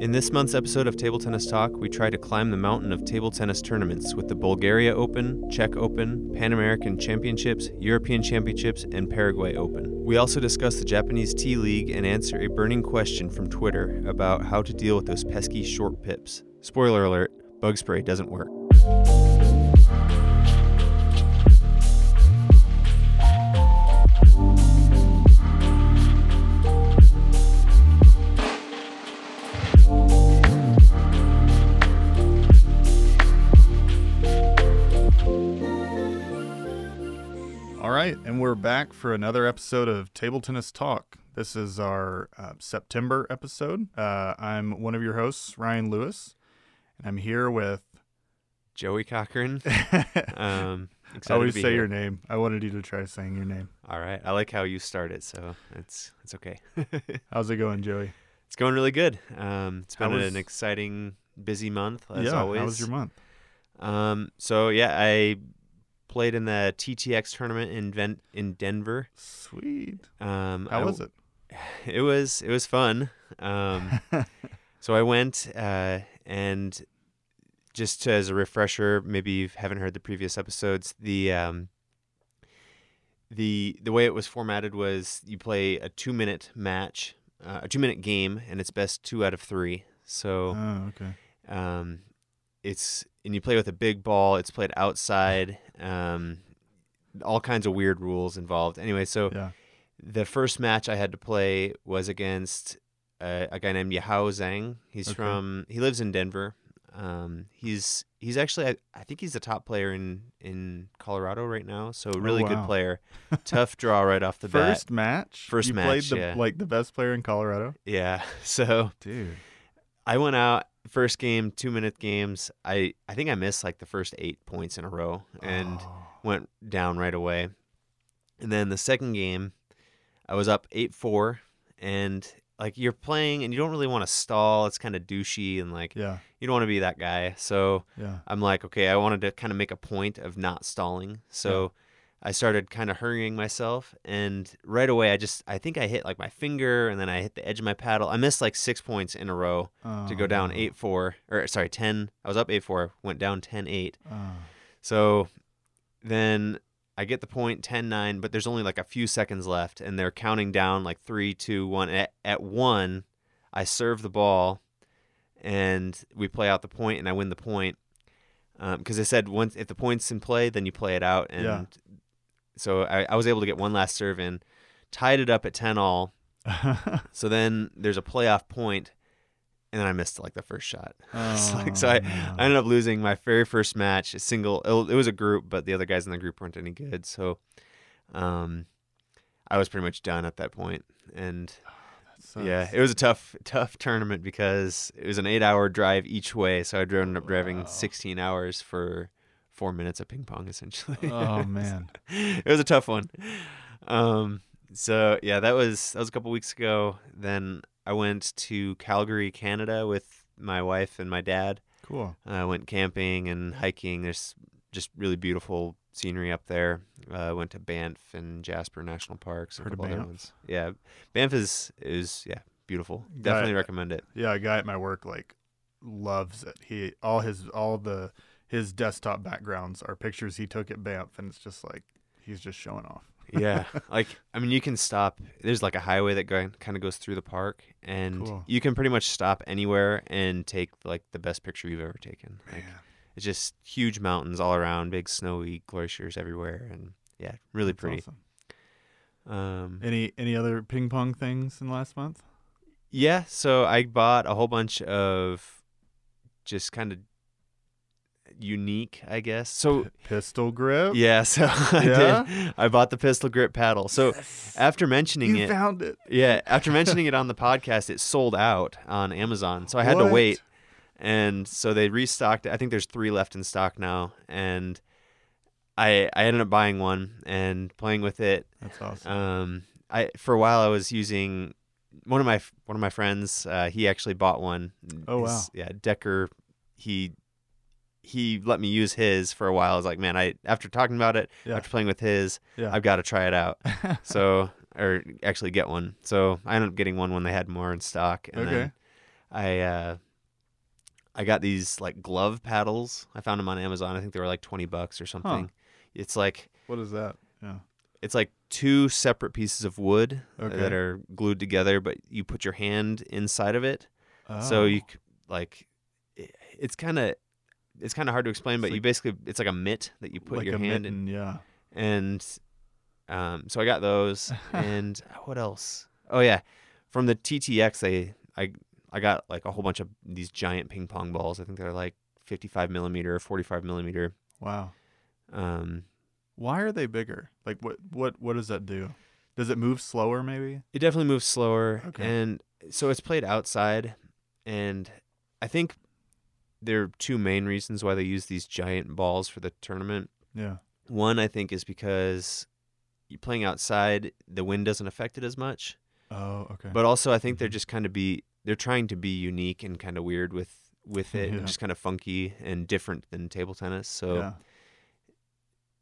In this month's episode of Table Tennis Talk, we try to climb the mountain of table tennis tournaments with the Bulgaria Open, Czech Open, Pan American Championships, European Championships, and Paraguay Open. We also discuss the Japanese T League and answer a burning question from Twitter about how to deal with those pesky short pips. Spoiler alert bug spray doesn't work. Right, and we're back for another episode of Table Tennis Talk. This is our uh, September episode. Uh, I'm one of your hosts, Ryan Lewis, and I'm here with. Joey Cochran. Um, I always say here. your name. I wanted you to try saying your name. All right. I like how you started, so it's it's okay. How's it going, Joey? It's going really good. Um, it's been was- an exciting, busy month as yeah, always. how was your month? Um, so yeah, I played in the TTX tournament in Ven- in Denver. Sweet. Um, How I- was it? It was it was fun. Um, so I went uh, and just as a refresher, maybe you haven't heard the previous episodes. The um, the the way it was formatted was you play a two minute match, uh, a two minute game, and it's best two out of three. So Oh, okay. um, it's and you play with a big ball. It's played outside. Um, all kinds of weird rules involved. Anyway, so Yeah. the first match I had to play was against a, a guy named Yahao Zhang. He's Okay. from he lives in Denver. Um, he's he's actually I, I think he's the top player in in Colorado right now. So really good Oh, wow. player. Tough draw right off the bat. First match. First you match, played the yeah. like the best player in Colorado. Yeah. So Dude. I went out first game, two minute games. I I think I missed like the first eight points in a row and Oh. went down right away. And then the second game, I was up eight four, and like you're playing and you don't really want to stall. It's kind of douchey and like yeah, you don't want to be that guy. So yeah. I'm like, okay, I wanted to kind of make a point of not stalling. So I started kind of hurrying myself, and right away I just I think I hit like my finger, and then I hit the edge of my paddle. I missed like six points in a row to go down oh. eight four or sorry ten. I was up eight four, went down 10-8. oh. So then I get the point 10-9, but there's only like a few seconds left, and they're counting down like three, two, one. At, at one, I serve the ball, and we play out the point, and I win the point. Um, because they said once if the point's in play, then you play it out, and Yeah. So I, I was able to get one last serve in, tied it up at ten all. So then there's a playoff point, and then I missed like the first shot. It's like- so I, Oh, no. I ended up losing my very first match, a single. It, it was a group, but the other guys in the group weren't any good. So, um, I was pretty much done at that point. And That yeah, it was a tough, tough tournament because it was an eight-hour drive each way. So I ended up driving Wow. 16 hours for four minutes of ping pong, essentially. Oh man. it was a tough one. Um, so yeah, that was that was a couple weeks ago. Then I went to Calgary, Canada, with my wife and my dad. Cool. I went camping and hiking. There's just really beautiful scenery up there. Uh, went to Banff and Jasper National Parks. And Heard of Banff? ones. Yeah, Banff is is yeah beautiful. Definitely it. recommend it. Yeah, a guy at my work like loves it. He all his all the his desktop backgrounds are pictures he took at Banff, and it's just like he's just showing off. yeah like i mean you can stop there's like a highway that go, kind of goes through the park and Cool. you can pretty much stop anywhere and take like the best picture you've ever taken like it's just huge mountains all around big snowy glaciers everywhere and yeah really that's pretty awesome. um Any any other ping pong things in last month? yeah so i bought a whole bunch of just kind of unique i guess so pistol grip. yeah so i Yeah? did i bought the pistol grip paddle so after mentioning you it found it. Yeah, after mentioning it on the podcast, it sold out on Amazon. So I had to wait. And so they restocked. I think there's three left in stock now. And I I ended up buying one and playing with it. That's awesome. Um I for a while I was using one of my one of my friends, uh, he actually bought one. Oh, His- wow. Yeah, Decker he he let me use his for a while. I was like, man, I after talking about it, yeah. after playing with his, yeah. I've got to try it out so or actually get one. So I ended up getting one when they had more in stock, and Okay. then I uh, I got these like glove paddles. I found them on Amazon. I think they were like twenty bucks or something. It's like What is that? Yeah. it's like two separate pieces of wood Okay. that are glued together, but you put your hand inside of it. oh. So you like it's kind of it's kind of hard to explain, but It's you basically it's like a mitt that you put like your hand in, yeah. and um, so I got those. and what else? Oh yeah, from the TTX, I I I got like a whole bunch of these giant ping pong balls. I think they're like 55 millimeter 45 millimeter. Wow. Um, Why are they bigger? Like what what what does that do? Does it move slower maybe? it definitely moves slower, Okay. and so it's played outside. And I think there are two main reasons why they use these giant balls for the tournament. Yeah. One, I think, is because you're playing outside, the wind doesn't affect it as much. Oh, okay. But also, I think they're Mhm. just kind of be they're trying to be unique and kind of weird with with it, Yeah. and just kind of funky and different than table tennis. So yeah.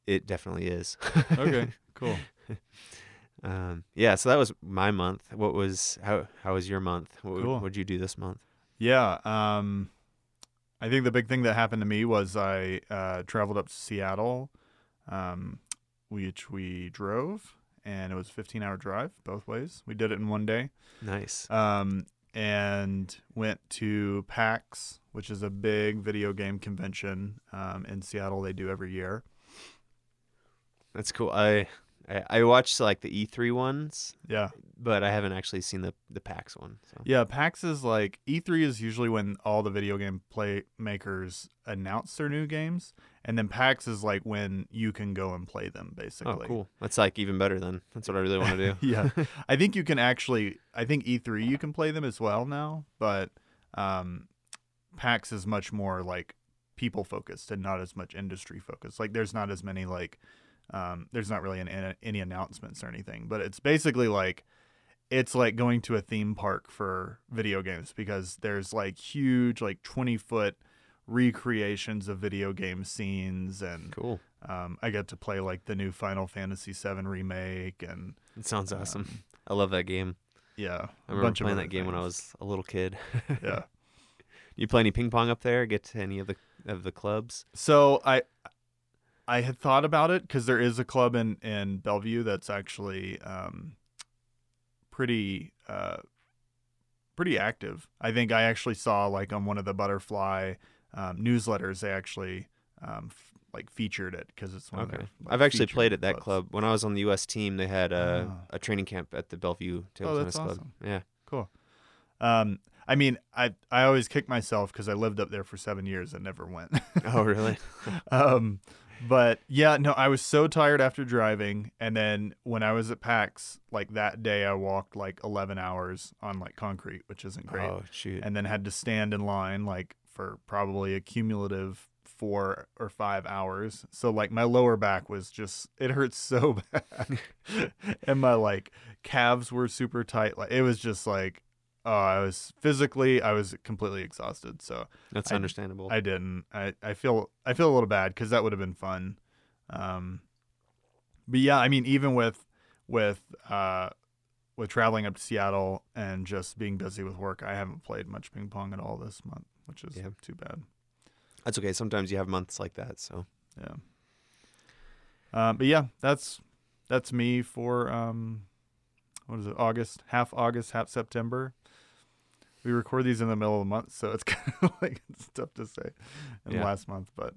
it definitely is. Okay. Cool. um, yeah. So that was my month. What was how how was your month? What Cool. would you do this month? Yeah. Um, I think the big thing that happened to me was I uh, traveled up to Seattle, um, which we drove, and it was a 15 hour drive both ways. We did it in one day. Nice. Um, and went to PAX, which is a big video game convention um, in Seattle. They do every year. That's cool. I, I I watched like the E3 ones, Yeah. but I haven't actually seen the the PAX one. So Yeah, PAX is like E3 is usually when all the video game play makers announce their new games, and then PAX is like when you can go and play them basically. oh, cool. That's like even better then. That's what I really want to do. yeah, I think you can actually. I think E3 you can play them as well now, but um, PAX is much more like people focused and not as much industry focused. Like there's not as many like um, there's not really an, any announcements or anything, but it's basically like it's like going to a theme park for video games because there's like huge like 20 foot recreations of video game scenes and cool. um, I get to play like the new Final Fantasy VII remake and It sounds awesome. um, I love that game. yeah, I remember playing that game when I was a little kid. yeah. You play any ping pong up there? Get to any of the of the clubs? So I I had thought about it because there is a club in in Bellevue that's actually um, pretty uh, pretty active. I think I actually saw like on one of the butterfly um, newsletters they actually um, f- like featured it because it's one of Okay. their, like, I've actually played at that clubs. club. When I was on the U.S. team, they had a, Ah. a training camp at the Bellevue Table Oh, Tennis that's Club. awesome. Yeah. Cool. Um, I mean, I I always kick myself because I lived up there for seven years and never went. Oh, really? um, but yeah, no, I was so tired after driving, and then when I was at PAX, like that day, I walked like eleven hours on like concrete, which isn't great, Oh, shoot. and then had to stand in line like for probably a cumulative four or five hours. So like my lower back was just it hurt so bad, and my like calves were super tight. Like it was just like. Oh, I was physically, I was completely exhausted. So That's I- understandable. I didn't. I, I feel I feel a little bad because that would have been fun. Um, but yeah, I mean, even with with uh, with traveling up to Seattle and just being busy with work, I haven't played much ping pong at all this month, which is Yeah. too bad. That's okay. Sometimes you have months like that. So Yeah. Um, but yeah, that's that's me for um, what is it? August, half August, half September. We record these in the middle of the month, so it's kind of like it's tough to say in Yeah. last month, but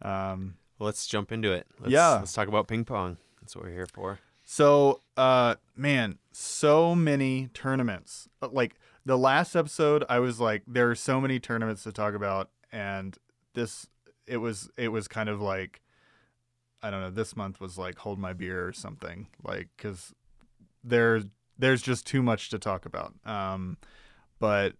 um, well, let's jump into it. Let's, Yeah. Let's talk about ping pong. That's what we're here for. So, uh, man, so many tournaments. Uh, Like the last episode, I was like, there are so many tournaments to talk about, and this, it was, it was kind of like, I don't know. This month was like hold my beer or something, like because there, there's just too much to talk about. Um, but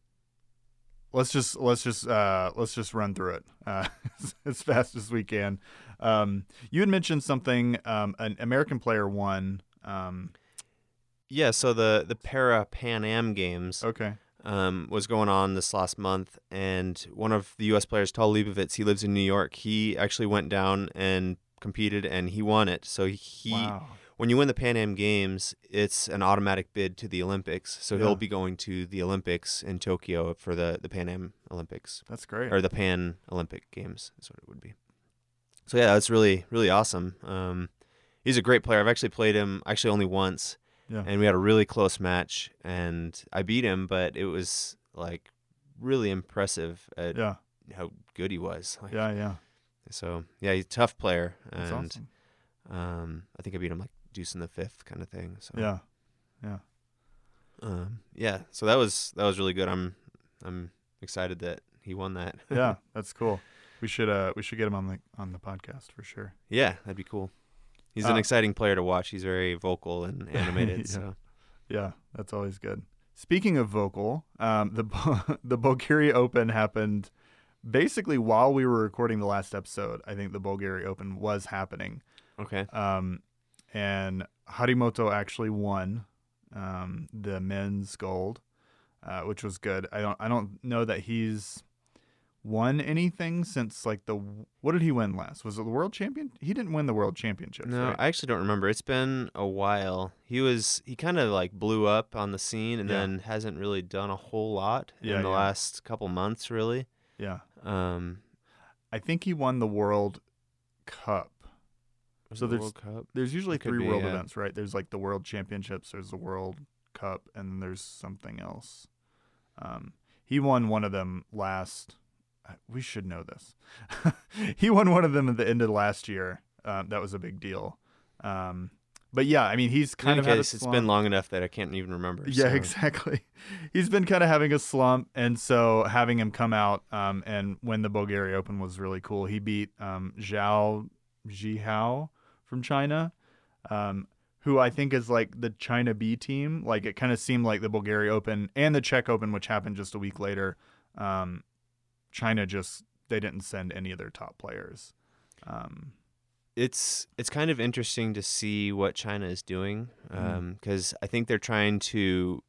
let's just let's just uh, let's just run through it uh, as fast as we can. Um, you had mentioned something. Um, an American player won. Um, Yeah. So the the Para Pan Am Games okay. um, was going on this last month, and one of the U.S. players, Tahl Leibovitz, he lives in New York. He actually went down and competed, and he won it. So he wow. When you win the Pan Am Games, it's an automatic bid to the Olympics. So Yeah. he'll be going to the Olympics in Tokyo for the the Pan Am Olympics That's great. or the Pan Olympic Games is what it would be. So yeah, that's really really awesome. Um, he's a great player. I've actually played him actually only once, Yeah. and we had a really close match, and I beat him, but it was like really impressive at yeah. how good he was. Like, Yeah. Yeah. So yeah, he's a tough player, and awesome. um, I think I beat him like deuce in the fifth kind of thing. So Yeah. Yeah. um, yeah. So that was that was really good. I'm I'm excited that he won that. Yeah. That's cool. We should uh we should get him on the on the podcast for sure. yeah, that'd be cool. He's an Uh, exciting player to watch. He's very vocal and animated. Yeah. So Yeah, that's always good. Speaking of vocal, um, the the Bulgaria Open happened basically while we were recording the last episode. I think the Bulgaria Open was happening, okay. um, and Harimoto actually won um, the men's gold, uh, which was good. I don't I don't know that he's won anything since like the what did he win last? Was it the world champion? He didn't win the world championship. No, right? I actually don't remember. It's been a while. He was he kind of like blew up on the scene and Yeah. then hasn't really done a whole lot Yeah, in the yeah. last couple months really. yeah. Um I think he won the World Cup. So the there's- World Cup? There's usually It three be, world yeah. events, right? There's like the World Championships, there's the World Cup, and then there's something else. Um, he won one of them last. uh, We should know this. he won one of them at the end of last year. Um, that was a big deal. Um, but yeah, I mean, he's In kind any of case, it's been long enough that I can't even remember. Yeah, so- exactly. He's been kind of having a slump, and so having him come out um, and win the Bulgaria Open was really cool. He beat um, Zhao Zihao from China, um, who I think is like the China B team. Like it kind of seemed like the Bulgaria Open and the Czech Open, which happened just a week later. Um, China just they didn't send any of their top players. Um, it's it's kind of interesting to see what China is doing because I think they're trying to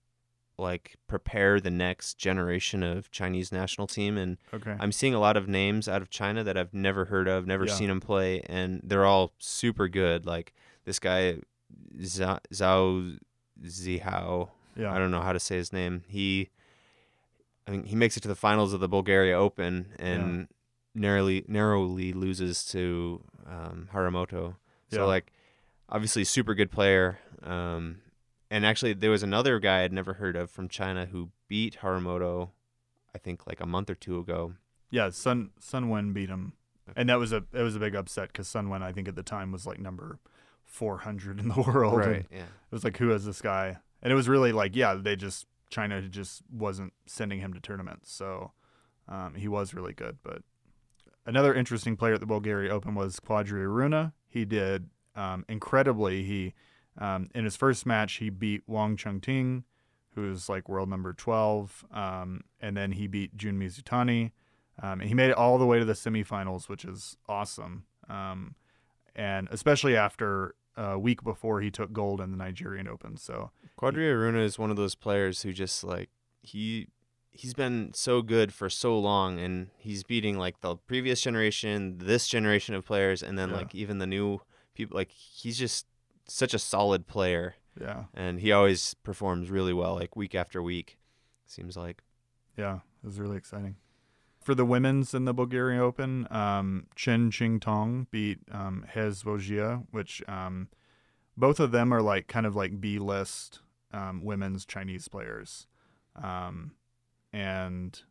like prepare the next generation of Chinese national team and okay. I'm seeing a lot of names out of China that I've never heard of, never Yeah. seen them play, and they're all super good. Like this guy Zhao Zhao Zihao, yeah. I don't know how to say his name. He, I mean, he makes it to the finals of the Bulgaria Open and narrowly narrowly loses to um, Harimoto. So Yeah. like, obviously, super good player. Um, and actually, there was another guy I'd never heard of from China who beat Harimoto. I think like a month or two ago. Yeah, Sun Sun Wen beat him, and that was a it was a big upset because Sun Wen I think at the time was like number four hundred in the world. and Yeah. it was like who is this guy? And it was really like yeah, they just China just wasn't sending him to tournaments, so um, he was really good. But another interesting player at the Bulgaria Open was Quadri Aruna. He did um, incredibly. He um, in his first match he beat Wong Chun Ting, who's like world number twelve, um, and then he beat Jun Mizutani. Um, and he made it all the way to the semifinals, which is awesome. Um, and especially after a week before he took gold in the Nigerian Open. So Quadri Aruna is one of those players who just like he he's been so good for so long and he's beating like the previous generation, this generation of players and then Yeah. like even the new people like he's just such a solid player yeah, and he always performs really well like week after week seems like. yeah, it was really exciting. For the women's in the Bulgarian Open, um, Chen Xingtong beat um, He Zhuojia, which um, both of them are like kind of like B list um, women's Chinese players, um, and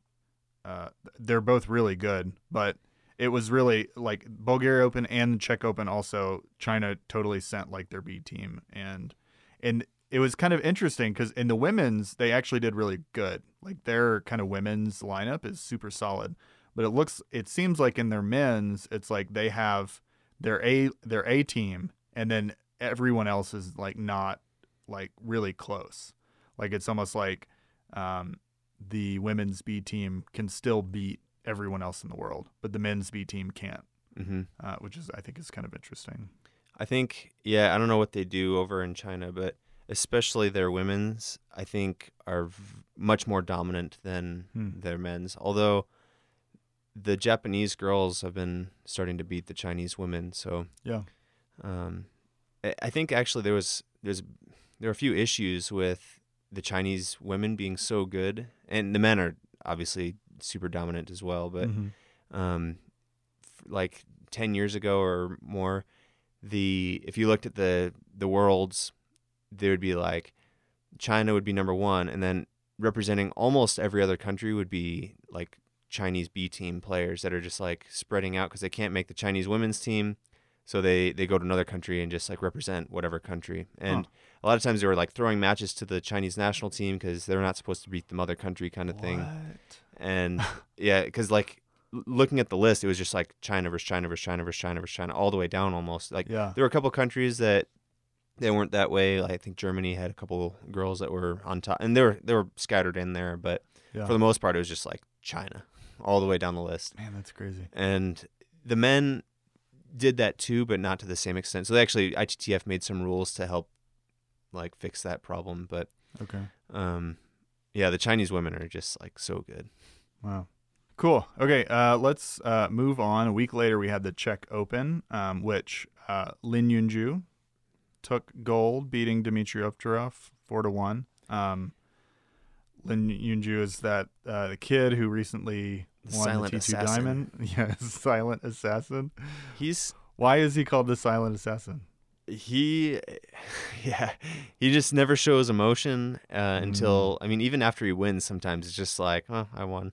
uh, they're both really good. But it was really like Bulgaria Open and Czech Open. Also, China totally sent like their B team, and and it was kind of interesting because in the women's they actually did really good. Like their kind of women's lineup is super solid, but it looks it seems like in their men's it's like they have their A their A team, and then everyone else is like not like really close. Like it's almost like um, the women's B team can still beat everyone else in the world, but the men's B team can't, Mhm. uh, which is I think is kind of interesting. I think, yeah, I don't know what they do over in China, but especially their women's, I think, are v- much more dominant than Hmm. their men's. Although the Japanese girls have been starting to beat the Chinese women, so Yeah. um, I think actually there was there's there are a few issues with the Chinese women being so good, and the men are obviously super dominant as well. But Mhm. um, f- like ten years ago or more, the if you looked at the the worlds, there would be like China would be number one, and then representing almost every other country would be like Chinese B team players that are just like spreading out because they can't make the Chinese women's team, so they they go to another country and just like represent whatever country. And a lot of times they were like throwing matches to the Chinese national team because they're not supposed to beat the mother country kind of thing. And yeah, because like looking at the list, it was just like China versus China versus China versus China versus China all the way down almost. Like Yeah. there were a couple countries that they weren't that way. Like, I think Germany had a couple girls that were on top, and they were they were scattered in there. But Yeah. for the most part, it was just like China all the way down the list. Man, that's crazy. And the men did that too, but not to the same extent. So they actually ITTF made some rules to help like fix that problem. But Okay. um, yeah, the Chinese women are just like so good. Wow. Cool. Okay, uh, let's uh, move on. A week later, we had the Czech Open, um, which uh, Lin Yunju took gold, beating Dmitry Ovtcharov four to one. Um, Lin Yunju is that uh, the kid who recently The won silent the T2 assassin. Diamond. Yeah, silent assassin. He's Why is he called the silent assassin? He yeah he just never shows emotion uh, until i mean even after he wins sometimes it's just like oh i won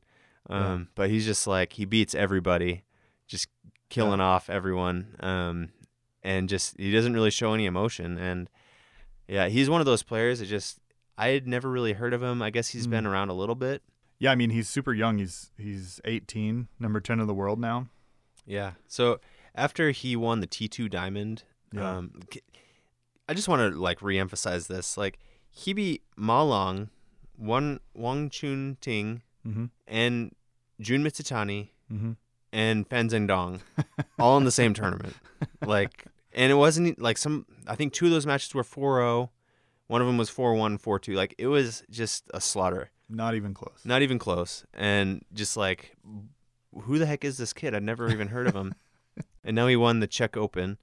um, Yeah. but he's just like he beats everybody just killing off everyone um, and just he doesn't really show any emotion and yeah he's one of those players that just i had never really heard of him i guess he's Mm. been around a little bit Yeah, I mean he's super young. He's he's 18, number 10 in the world now. Yeah. So after he won the T2 Diamond, Yeah. um, I just want to like reemphasize this. Like he beat Ma Long, Wong Wong Chun Ting, Mm-hmm. and Jun Mizutani Mm-hmm. and Fan Zhendong, all in the same tournament. Like, and it wasn't like some. I think two of those matches were 4-0. One of them was 4-1, 4-2. Like it was just a slaughter. Not even close. Not even close. And just like, who the heck is this kid? I'd never even heard of him. and now he won the Czech Open.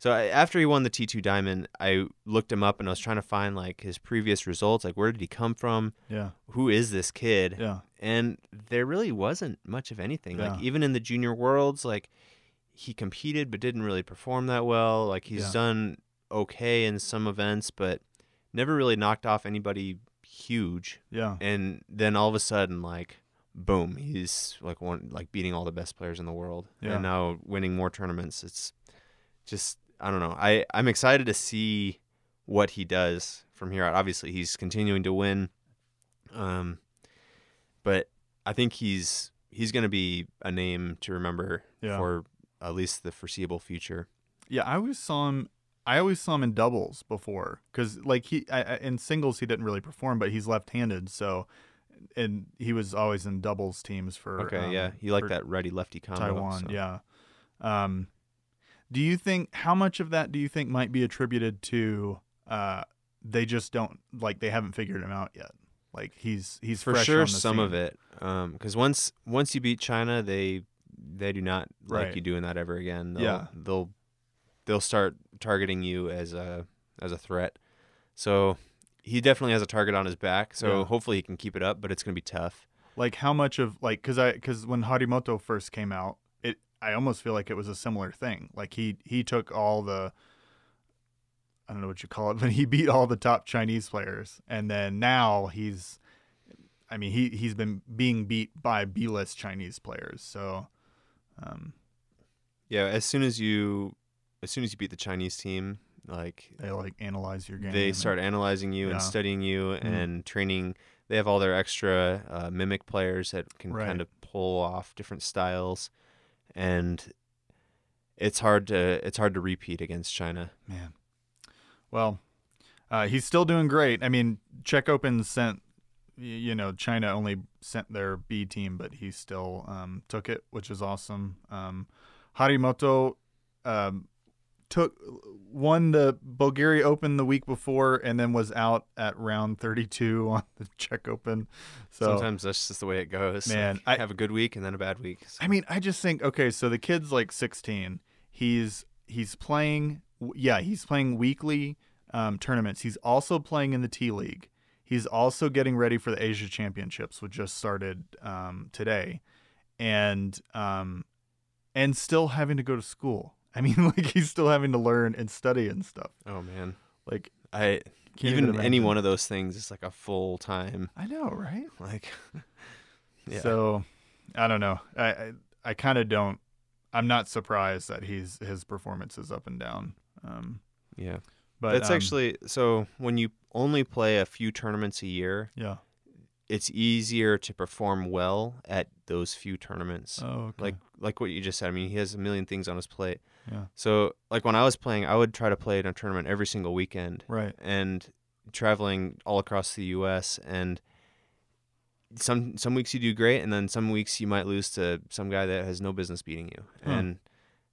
So I, after he won the T2 Diamond, I looked him up and I was trying to find like his previous results. Like, where did he come from? Yeah. Who is this kid? Yeah. And there really wasn't much of anything. Yeah. Like, even in the junior worlds, like, he competed but didn't really perform that well. Like, he's Yeah. done okay in some events, but never really knocked off anybody huge Yeah. and then all of a sudden like boom he's like one like beating all the best players in the world Yeah. and now winning more tournaments it's just i don't know i i'm excited to see what he does from here out obviously he's continuing to win um but i think he's he's going to be a name to remember Yeah. for at least the foreseeable future Yeah, I always saw him. I always saw him in doubles before, because like he I, in singles he didn't really perform, but he's left-handed, so and he was always in doubles teams for okay um, yeah you like that righty lefty combo Taiwan. so. Yeah. Um, do you think how much of that do you think might be attributed to uh they just don't like they haven't figured him out yet? Like he's he's for sure some scene. of it because once once you beat china they they do not like Right. you doing that ever again they'll, Yeah. they'll they'll start targeting you as a as a threat so he definitely has a target on his back so Yeah. hopefully he can keep it up but it's going to be tough like how much of like because i because when harimoto first came out i almost feel like it was a similar thing like he he took all the i don't know what you call it but he beat all the top chinese players and then now he's i mean he he's been being beat by b-list chinese players so um yeah as soon as you as soon as you beat the chinese team like they like analyze your game they and- start analyzing you Yeah. and studying you Mhm. and training they have all their extra uh, mimic players that can Right. kind of pull off different styles and it's hard to it's hard to repeat against china Man. Well, uh, he's still doing great. I mean, Czech Open sent, you know, China only sent their B team, but he still um, took it, which is awesome. Um, Harimoto um, took won the Bulgaria Open the week before, and then was out at round 32 on the Czech Open. So sometimes that's just the way it goes Man, Like, I- have a good week and then a bad week I mean, I just think okay, so the kid's like 16. He's he's playing yeah, he's playing weekly um, tournaments. He's also playing in the T League. He's also getting ready for the Asia Championships, which just started um, today, and um, and still having to go to school. I mean, like he's still having to learn and study and stuff. Oh man, Like I can't even any one of those things is like a full time. I know, right? Like, yeah, So I don't know. I I, I kind of don't. I'm not surprised that he's his performance is up and down. Um, yeah. but That's um, actually so when you only play a few tournaments a year, yeah. it's easier to perform well at those few tournaments. Oh, okay. Like like what you just said. I mean, he has a million things on his plate. Yeah, So like when I was playing, I would try to play in a tournament every single weekend, right. and traveling all across the U.S. and some some weeks you do great, and then some weeks you might lose to some guy that has no business beating you. And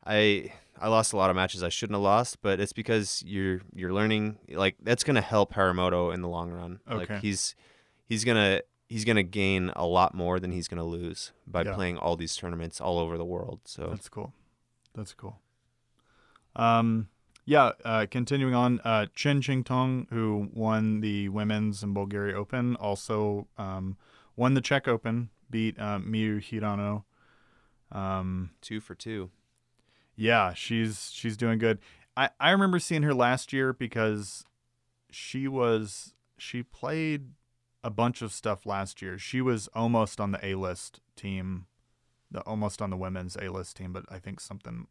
I I lost a lot of matches I shouldn't have lost, but it's because you're you're learning. Like that's gonna help Harimoto in the long run. Okay. Like he's he's gonna he's gonna gain a lot more than he's gonna lose by Yeah. playing all these tournaments all over the world. So That's cool. That's cool. Um, yeah. Uh, continuing on, uh, Chen Xingtong, who won the women's and Bulgaria Open, also um, won the Czech Open, beat uh, Miu Hirano. Um, two for two. yeah, she's she's doing good. I I remember seeing her last year because she was she played a bunch of stuff last year. She was almost on the A list team, the almost on the women's A list team, but I think something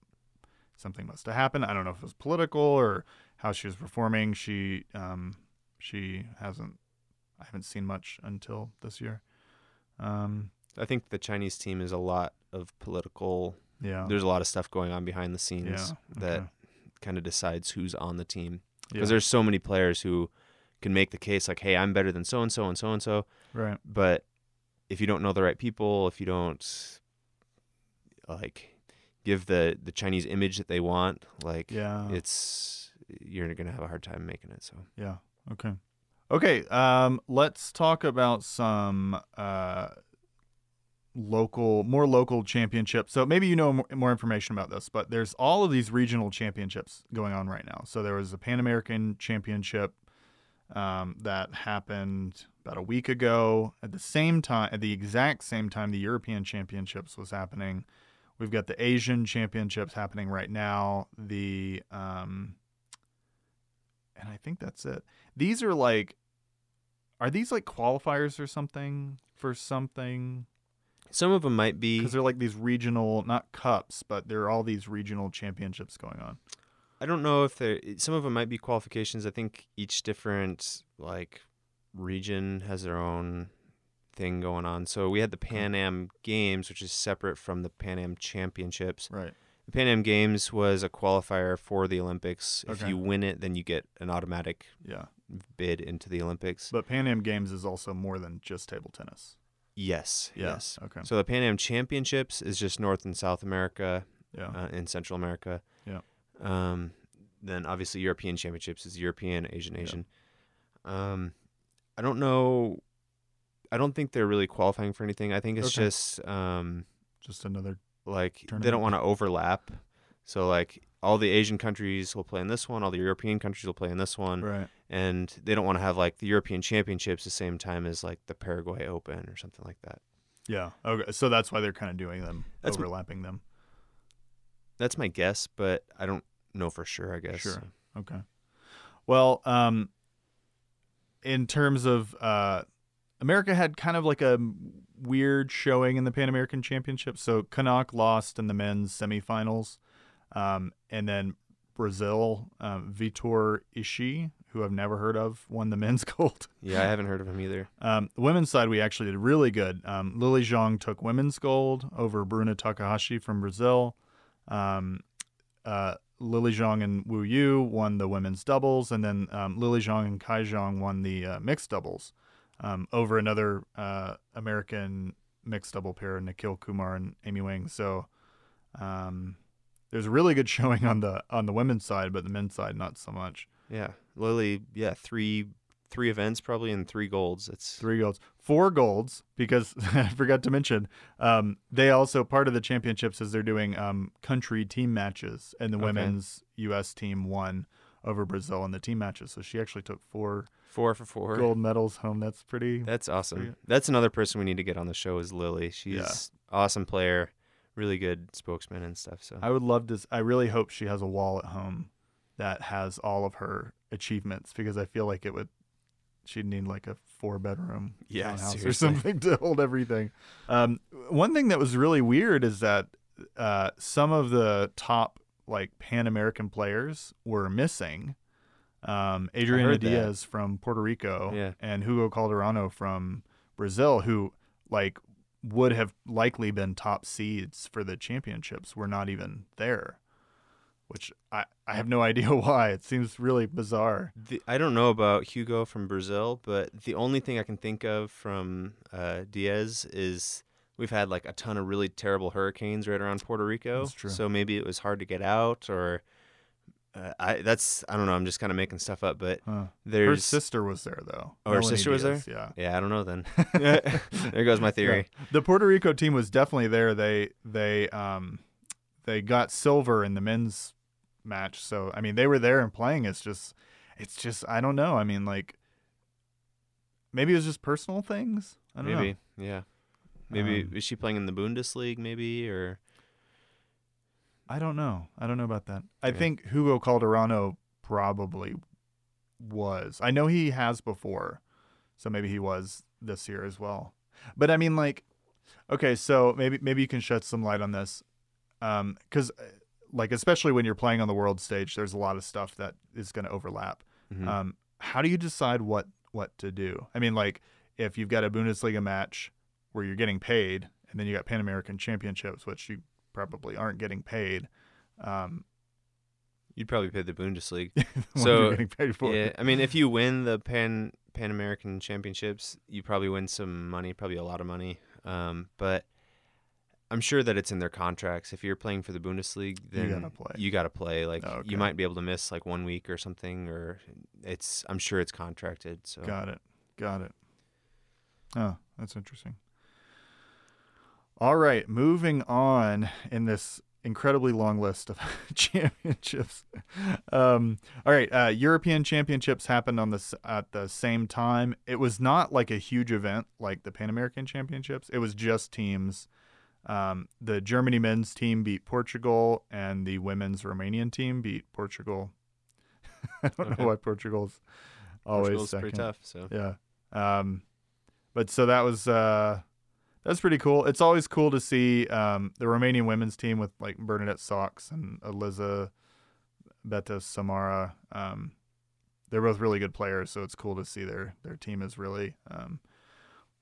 something must have happened. I don't know if it was political or how she was performing. She um she hasn't I haven't seen much until this year. Um I think the Chinese team is a lot of political. yeah. There's a lot of stuff going on behind the scenes Yeah, that okay. kind of decides who's on the team. yeah. Because there's so many players who can make the case like, "Hey, I'm better than so and so and so and so." right. But if you don't know the right people, if you don't like give the the Chinese image that they want, like Yeah. it's you're gonna have a hard time making it. So Yeah. Okay. Okay. Um, let's talk about some uh, local, more local championships. So maybe you know more, more information about this, but there's all of these regional championships going on right now. So there was a Pan American Championship um, that happened about a week ago. At the same time, at the exact same time, the European Championships was happening. We've got the Asian Championships happening right now. The um, and I think that's it. These are like, are these like qualifiers or something for something? some of them might be. Because they're like these regional, not cups, but there are all these regional championships going on. I don't know if there. Some of them might be qualifications. I think each different like region has their own thing going on. So we had the Pan Am Games, which is separate from the Pan Am Championships. Right. The Pan Am Games was a qualifier for the Olympics. Okay. If you win it, then you get an automatic Yeah. bid into the Olympics. But Pan Am Games is also more than just table tennis. yes, Yeah. yes. Okay. So the Pan Am Championships is just North and South America, Yeah. uh, in Central America. Yeah. Um, then obviously European Championships is European, Asian, Yeah. Asian. Um, I don't know. I don't think they're really qualifying for anything. I think it's Okay. just um, just another. like they don't want to overlap. So like all the Asian countries will play in this one, all the European countries will play in this one, Right. and they don't want to have like the European Championships the same time as like the Paraguay Open or something like that. Yeah. Okay. So that's why they're kind of doing them, That's overlapping them. That's my guess, but I don't know for sure. I guess. Sure. Okay. Well, um, in terms of uh, America had kind of like a weird showing in the Pan American Championship. So Kanak lost in the men's semifinals, um, and then Brazil, um, Vitor Ishii, who I've never heard of, won the men's gold. Yeah, I haven't heard of him either. Um, the women's side, we actually did really good. Um, Lily Zhang took women's gold over Bruna Takahashi from Brazil. Um, uh, Lily Zhang and Wu Yue won the women's doubles, and then um, Lily Zhang and Kai Zhang won the uh, mixed doubles um, over another uh, American mixed double pair, Nikhil Kumar and Amy Wang. So um, there's a really good showing on the on the women's side, but the men's side not so much. Yeah, Lily. Yeah, three three events probably and three golds. It's Three golds, four golds because I forgot to mention um, they also part of the championships is they're doing um, country team matches, and the Okay. women's U.S. team won over Brazil in the team matches. So she actually took four four for four. gold medals home. That's pretty. That's awesome. Pretty- That's another person we need to get on the show is Lily. She's Yeah. awesome player, really good spokesman and stuff. So I would love to. I really hope she has a wall at home that has all of her achievements because I feel like it would. She'd need like a four bedroom Yeah, townhouse or something to hold everything. Um, one thing that was really weird is that uh, some of the top like Pan American players were missing. Um, Adriana heard that. Diaz from Puerto Rico Yeah. and Hugo Calderano from Brazil, who like would have likely been top seeds for the championships, were not even there. Which I, I have no idea why. It seems really bizarre. the, I don't know about Hugo from Brazil, but the only thing I can think of from uh, Diaz is we've had like a ton of really terrible hurricanes right around Puerto Rico. So maybe it was hard to get out, or uh, I that's I don't know. I'm just kind of making stuff up, but Huh. Her there's sister was there though. Oh, her Melanie sister was Diaz, Yeah. yeah, I don't know then. there goes my theory. Yeah. The Puerto Rico team was definitely there. They they um they got silver in the men's match. So I mean they were there and playing. It's just it's just I don't know. I mean like maybe it was just personal things. I don't know. Maybe, yeah. Maybe Um, is she playing in the Bundesliga? Maybe or. I don't know. I don't know about that. I think Hugo Calderano probably was. I know he has before. So maybe he was this year as well. But I mean like okay, so maybe maybe you can shed some light on this. Um cuz like especially when you're playing on the world stage, there's a lot of stuff that is going to overlap. Mhm. Um how do you decide what what to do? I mean like if you've got a Bundesliga match where you're getting paid and then you got Pan American Championships which you probably aren't getting paid. Um you'd probably pay the Bundesliga. the So, getting paid for. yeah, I mean, if you win the Pan Pan American Championships, you probably win some money, probably a lot of money. Um, but I'm sure that it's in their contracts. If you're playing for the Bundesliga, then you gotta play. You gotta play. Like okay. you might be able to miss like one week or something, or it's. I'm sure it's contracted. So Got it. Got it. Oh, that's interesting. All right, moving on in this incredibly long list of championships. Um, all right, uh, European Championships happened on this at the same time. It was not like a huge event like the Pan American Championships. It was just teams. Um, the Germany men's team beat Portugal, and the women's Romanian team beat Portugal. I don't Okay. know why Portugal's always Portugal's second. pretty tough. So Yeah. Um, but so that was uh, that's pretty cool. It's always cool to see um, the Romanian women's team with like Bernadette Szocs and Eliza Beta Samara. Um, they're both really good players, so it's cool to see their their team is really um,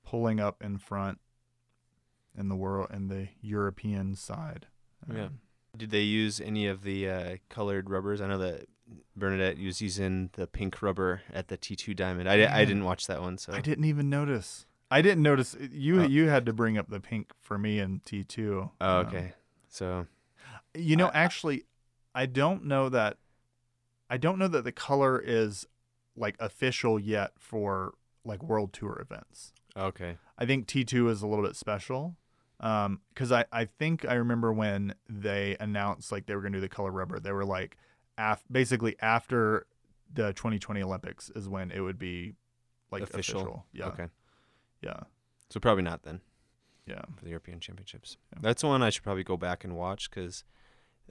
pulling up in front in the world in the European side. Yeah. Um, Did they use any of the uh, colored rubbers? I know that Bernadette was using the pink rubber at the T2 Diamond. I, di- I didn't watch that one, so I didn't even notice. I didn't notice uh, you. Oh. You had to bring up the pink for me in T two. Oh, um, okay. So You know, I- actually, I don't know that. I don't know that the color is like official yet for like world tour events. okay. I think T two is a little bit special um, because I I think I remember when they announced like they were gonna do the color rubber. They were like, af- basically after the 2020 Olympics is when it would be like Official. official. Yeah. Okay. Yeah. So probably not then Yeah. for the European Championships. Yeah. That's one I should probably go back and watch because,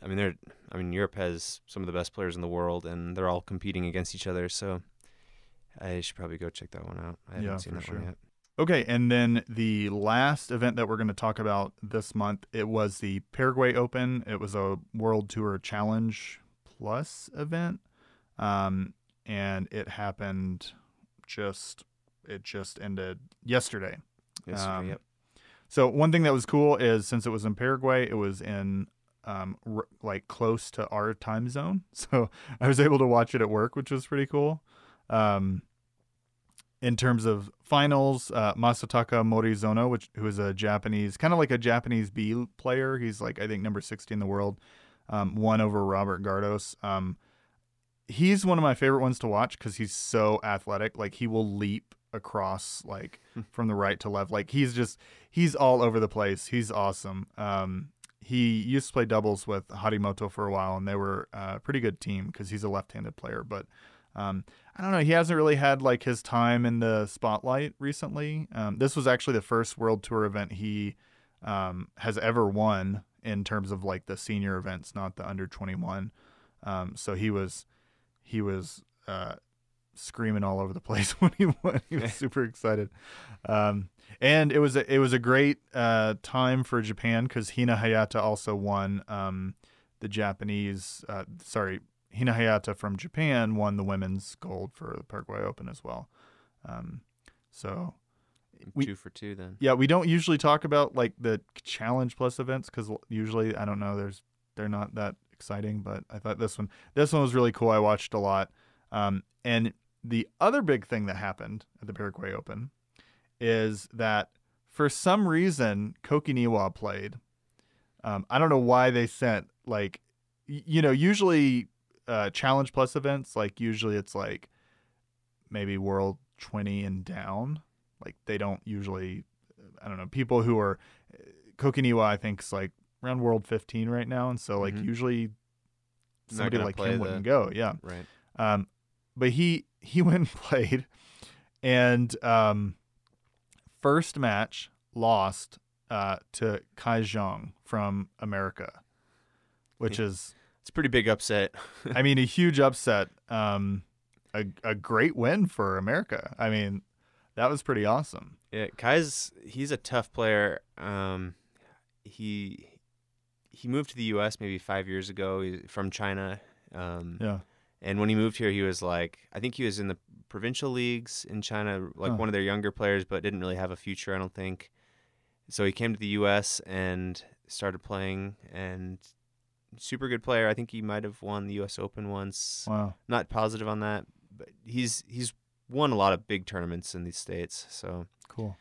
I mean, they're. I mean, Europe has some of the best players in the world, and they're all competing against each other. So I should probably go check that one out. I haven't Yeah, seen that sure. one yet. Okay, and then the last event that we're going to talk about this month, it was the Paraguay Open. It was a World Tour Challenge Plus event, um, and it happened just it just ended yesterday. Yes, Um, yep. So one thing that was cool is since it was in Paraguay, it was in um, r- like close to our time zone, so I was able to watch it at work, which was pretty cool. Um, in terms of finals, uh, Masataka Morizono, which who is a Japanese, kind of like a Japanese B player, he's like I think number sixty in the world, um, won over Robert Gardos. Um, he's one of my favorite ones to watch because he's so athletic. Like he will leap across like Hmm. from the right to left. Like he's just he's all over the place. He's awesome. Um, he used to play doubles with Harimoto for a while, and they were a pretty good team because he's a left-handed player. But um, I don't know. He hasn't really had like his time in the spotlight recently. Um, this was actually the first World Tour event he um, has ever won in terms of like the senior events, not the under 21. Um, so he was he was uh, screaming all over the place when he won. He was super excited, um, and it was a, it was a great uh, time for Japan because Hina Hayata also won um, the Japanese. Uh, sorry, Hina Hayata from Japan won the women's gold for the Paraguay Open as well. Um, so we- two for two then. yeah, we don't usually talk about like the challenge plus events because usually I don't know. There's they're not that exciting, but I thought this one this one was really cool. I watched a lot. Um, and the other big thing that happened at the Paraguay Open is that for some reason Koki Niwa played. Um, I don't know why they sent like you know usually uh, challenge plus events like usually it's like maybe world 20 and down like they don't usually i don't know people who are koki niwa i think is like around world 15 right now and so like Mhm. usually somebody like him the- wouldn't go yeah Right. um but he he went and played and um first match lost uh to kai zhang from america which is It's a pretty big upset. I mean, a huge upset. Um, a a great win for America. I mean, that was pretty awesome. Yeah, Kai's he's a tough player. Um, he he moved to the U.S. maybe five years ago from China. Um, Yeah. And when he moved here, he was like, I think he was in the provincial leagues in China, like Huh. one of their younger players, but didn't really have a future, I don't think. So he came to the U.S. and started playing, and super good player. I think he might have won the U.S. Open once. Wow. Not positive on that, but he's he's won a lot of big tournaments in these states. So Cool.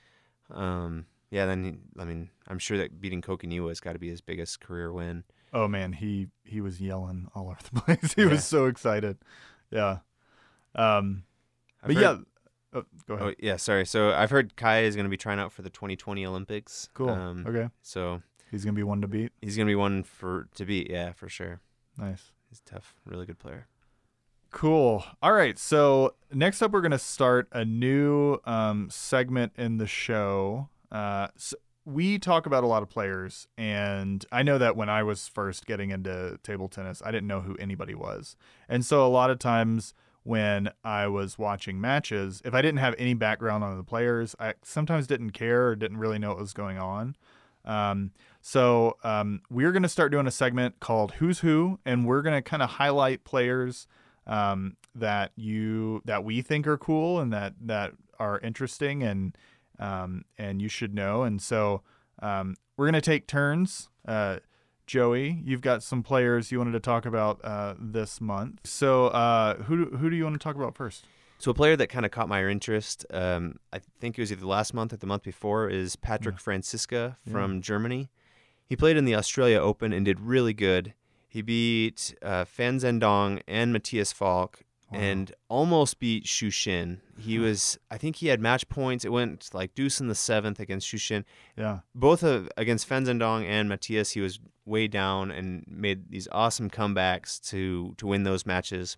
um, yeah, then he, I mean, I'm sure that beating Koki Niwa has got to be his biggest career win. Oh man, he he was yelling all over the place. he Yeah. was so excited. Yeah. Um. I've but heard- yeah. Oh, go ahead. Oh yeah, sorry. So I've heard Kai is going to be trying out for the 2020 Olympics. cool. Um, okay. So He's gonna be one to beat. he's going to be one for to beat. Yeah, for sure. Nice. He's tough, really good player. Cool. All right. So next up, we're going to start a new um, segment in the show. Uh, s we talk about a lot of players, and I know that when I was first getting into table tennis, I didn't know who anybody was. And so a lot of times when I was watching matches, if I didn't have any background on the players, I sometimes didn't care or didn't really know what was going on. Um, so um, we're going to start doing a segment called Who's Who, and we're going to kind of highlight players um, that you that we think are cool and that that are interesting and um, and you should know. And so um, we're gonna take turns. Uh, Joey, you've got some players you wanted to talk about uh, this month. So uh, who do, who do you want to talk about first? So a player that kind of caught my interest, um, I think it was either last month or the month before, is Patrick Yeah. Franziska Yeah. from Germany. He played in the Australia Open and did really good. He beat uh, Fan Zhendong and Mattias Falck Wow. and almost beat Xu Xin. He was, I think he had match points. It went like deuce in the seventh against Xu Xin. Yeah, Both of, against Fan Zhendong and Mattias, he was way down and made these awesome comebacks to to win those matches.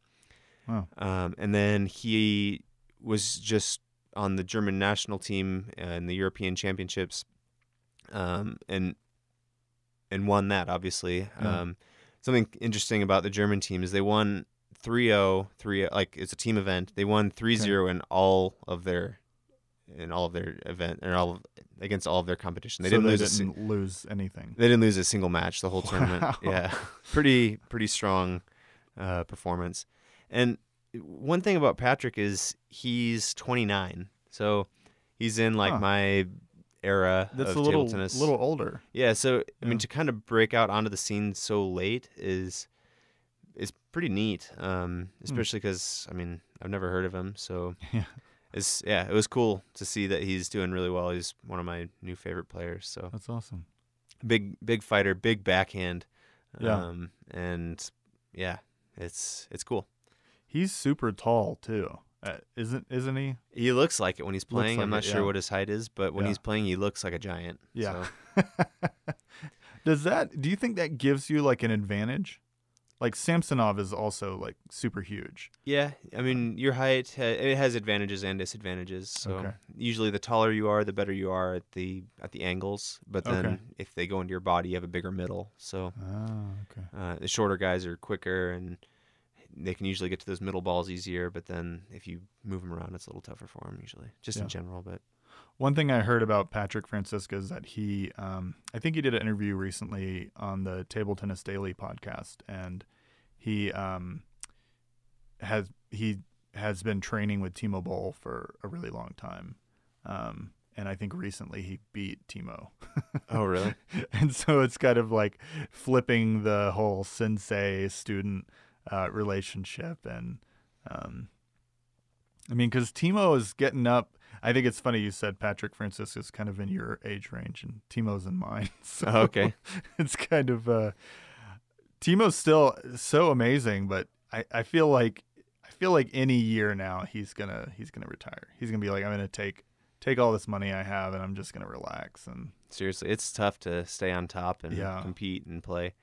Wow. Um, and then he was just on the German national team uh, in the European Championships, um, and and won that obviously. Yeah. Um, something interesting about the German team is they won 3-0, 3 like it's a team event. They won 3-0 in all of their in all of their event and all of, against all of their competition. They so didn't they lose a didn't lose anything. they didn't lose a single match the whole tournament. Wow. Yeah, pretty pretty strong uh, performance. And one thing about Patrick is he's 29, so he's in like Huh. my era That's of a little table tennis. little older. yeah, so I Yeah. mean to kind of break out onto the scene so late is is pretty neat. Um, especially because I mean I've never heard of him, so Yeah. it's yeah it was cool to see that he's doing really well. He's one of my new favorite players. So That's awesome. big big fighter, big backhand. Yeah. Um, and yeah, it's it's cool. he's super tall too. Uh, isn't isn't he? He looks like it when he's playing. like I'm not it, sure yeah. what his height is, but when Yeah. he's playing, he looks like a giant. Yeah. So, Does that? Do you think that gives you like an advantage? Like Samsonov is also like super huge. yeah. I mean, your height ha- it has advantages and disadvantages. So Okay. usually, the taller you are, the better you are at the at the angles. But then, Okay. if they go into your body, you have a bigger middle. So Oh, okay. uh, the shorter guys are quicker and they can usually get to those middle balls easier. But then, if you move them around, it's a little tougher for them usually, just Yeah. in general. But One thing I heard about Patrick Franziska is that he, um, I think he did an interview recently on the Table Tennis Daily podcast, and he um, has he has been training with Timo Boll for a really long time, um, and I think recently he beat Timo. oh, really? and so it's kind of like flipping the whole sensei student uh, relationship and um, i mean because timo is getting up i think it's funny you said patrick francis is kind of in your age range and timo's in mine so Oh, okay. it's kind of uh timo's still so amazing but i i feel like i feel like any year now he's gonna he's gonna retire he's gonna be like i'm gonna take take all this money i have and i'm just gonna relax and Seriously, it's tough to stay on top and Yeah. compete and play.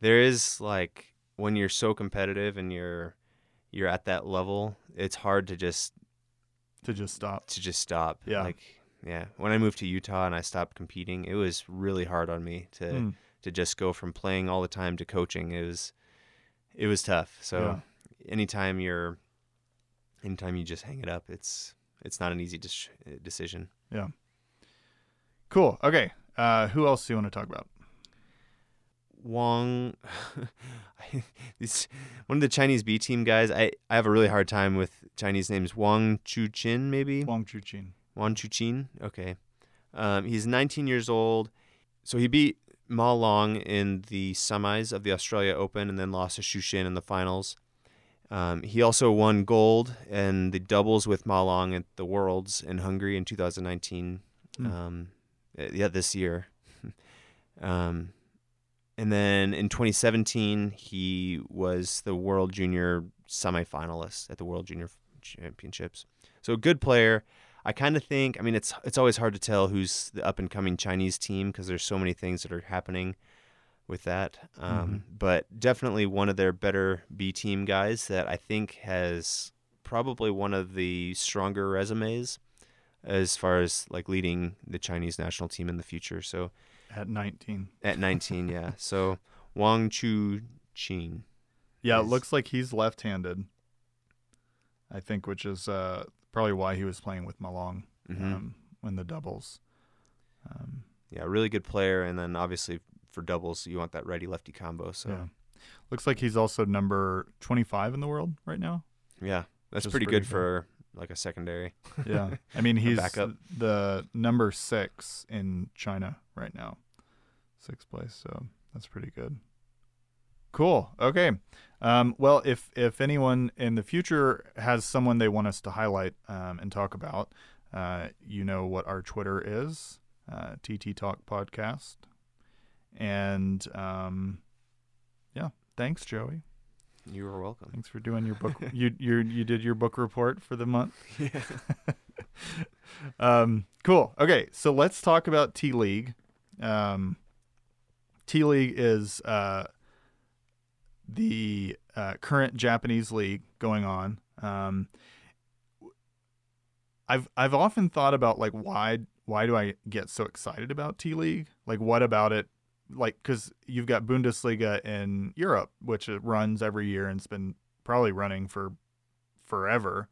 There is like when you're so competitive and you're you're at that level, it's hard to just to just stop to just stop. Yeah. Like yeah, when I moved to Utah and I stopped competing, it was really hard on me to Hmm. to just go from playing all the time to coaching. It was it was tough. So anytime you're anytime you just hang it up, it's it's not an easy dis- decision. Yeah. Cool. Okay. Uh, who else do you want to talk about? Wang, this one of the Chinese B team guys. I, I have a really hard time with Chinese names. Wang Chuqin, maybe Wang Chuqin. Wang Chuqin. Okay, um, he's 19 years old. So he beat Ma Long in the semis of the Australia Open, and then lost to Xu Xin in the finals. Um, he also won gold in the doubles with Ma Long at the Worlds in Hungary in 2019. Hmm. Um, yeah, this year. um, and then in 2017, he was the World Junior semifinalist at the World Junior Championships. So a good player. I kind of think. I mean, it's it's always hard to tell who's the up and coming Chinese team because there's so many things that are happening with that. Um, But definitely one of their better B team guys that I think has probably one of the stronger resumes as far as like leading the Chinese national team in the future. So At 19. at 19, yeah. So Wang Chu Qin. Yeah, it looks like he's left-handed. I think, which is uh, probably why he was playing with Ma Long Mhm. um, in the doubles. Um, Yeah, really good player. And then obviously for doubles, you want that righty lefty combo. So yeah. Looks like he's also number 25 in the world right now. yeah, that's pretty, pretty good for like a secondary. Yeah. I mean, he's the number six in China right now, sixth place. So that's pretty good. Cool. Okay. Um, well, if if anyone in the future has someone they want us to highlight um, and talk about, uh, you know what our Twitter is, uh, TT Talk Podcast, and um, yeah. Thanks, Joey. You are welcome. Thanks for doing your book. you you you did your book report for the month. yeah. um, cool. Okay, so let's talk about T League. Um, T League is uh, the uh, current Japanese league going on. Um, I've I've often thought about like why why do I get so excited about T League? Like what about it? Like because you've got Bundesliga in Europe, which runs every year and it's been probably running for forever.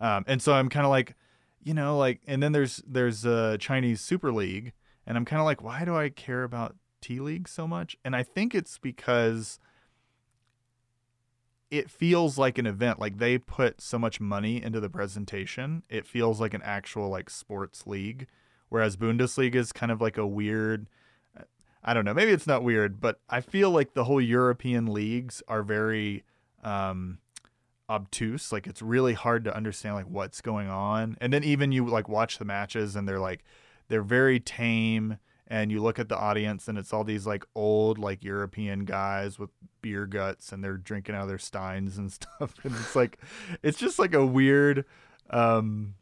Um, and so I'm kind of like, you know, like, and then there's there's a Chinese Super League, and I'm kind of like, why do I care about T League so much? And I think it's because it feels like an event. Like they put so much money into the presentation. It feels like an actual like sports league, whereas Bundesliga is kind of like a weird. I don't know. Maybe it's not weird, but I feel like the whole European leagues are very um, obtuse. Like it's really hard to understand like what's going on. And then even you like watch the matches and they're like they're very tame and you look at the audience and it's all these like old like European guys with beer guts and they're drinking out of their steins and stuff and it's like it's just like a weird um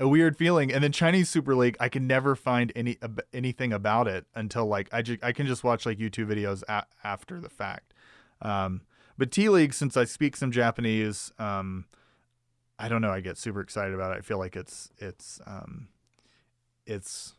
a weird feeling. And then Chinese Super League I can never find any ab- anything about it until like I ju- I can just watch like YouTube videos a- after the fact. Um but T League since I speak some Japanese um I don't know. I get super excited about it. I feel like it's it's um it's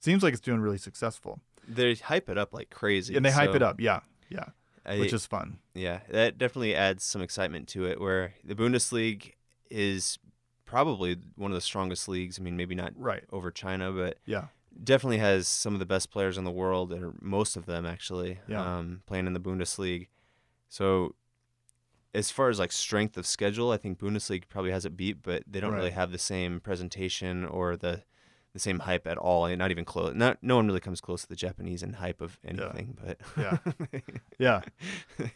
seems like it's doing really successful. They hype it up like crazy. and they hype it up. Yeah. Yeah. I- which is fun. Yeah, that definitely adds some excitement to it. Where the Bundesliga is probably one of the strongest leagues. I mean, maybe not right over China, but yeah definitely has some of the best players in the world, or most of them actually, Yeah. um, playing in the Bundesliga. So, as far as like strength of schedule, I think Bundesliga probably has it beat, but they don't really have the same presentation or the the same hype at all. and Not even close. Not no one really comes close to the Japanese in hype of anything. But Yeah. yeah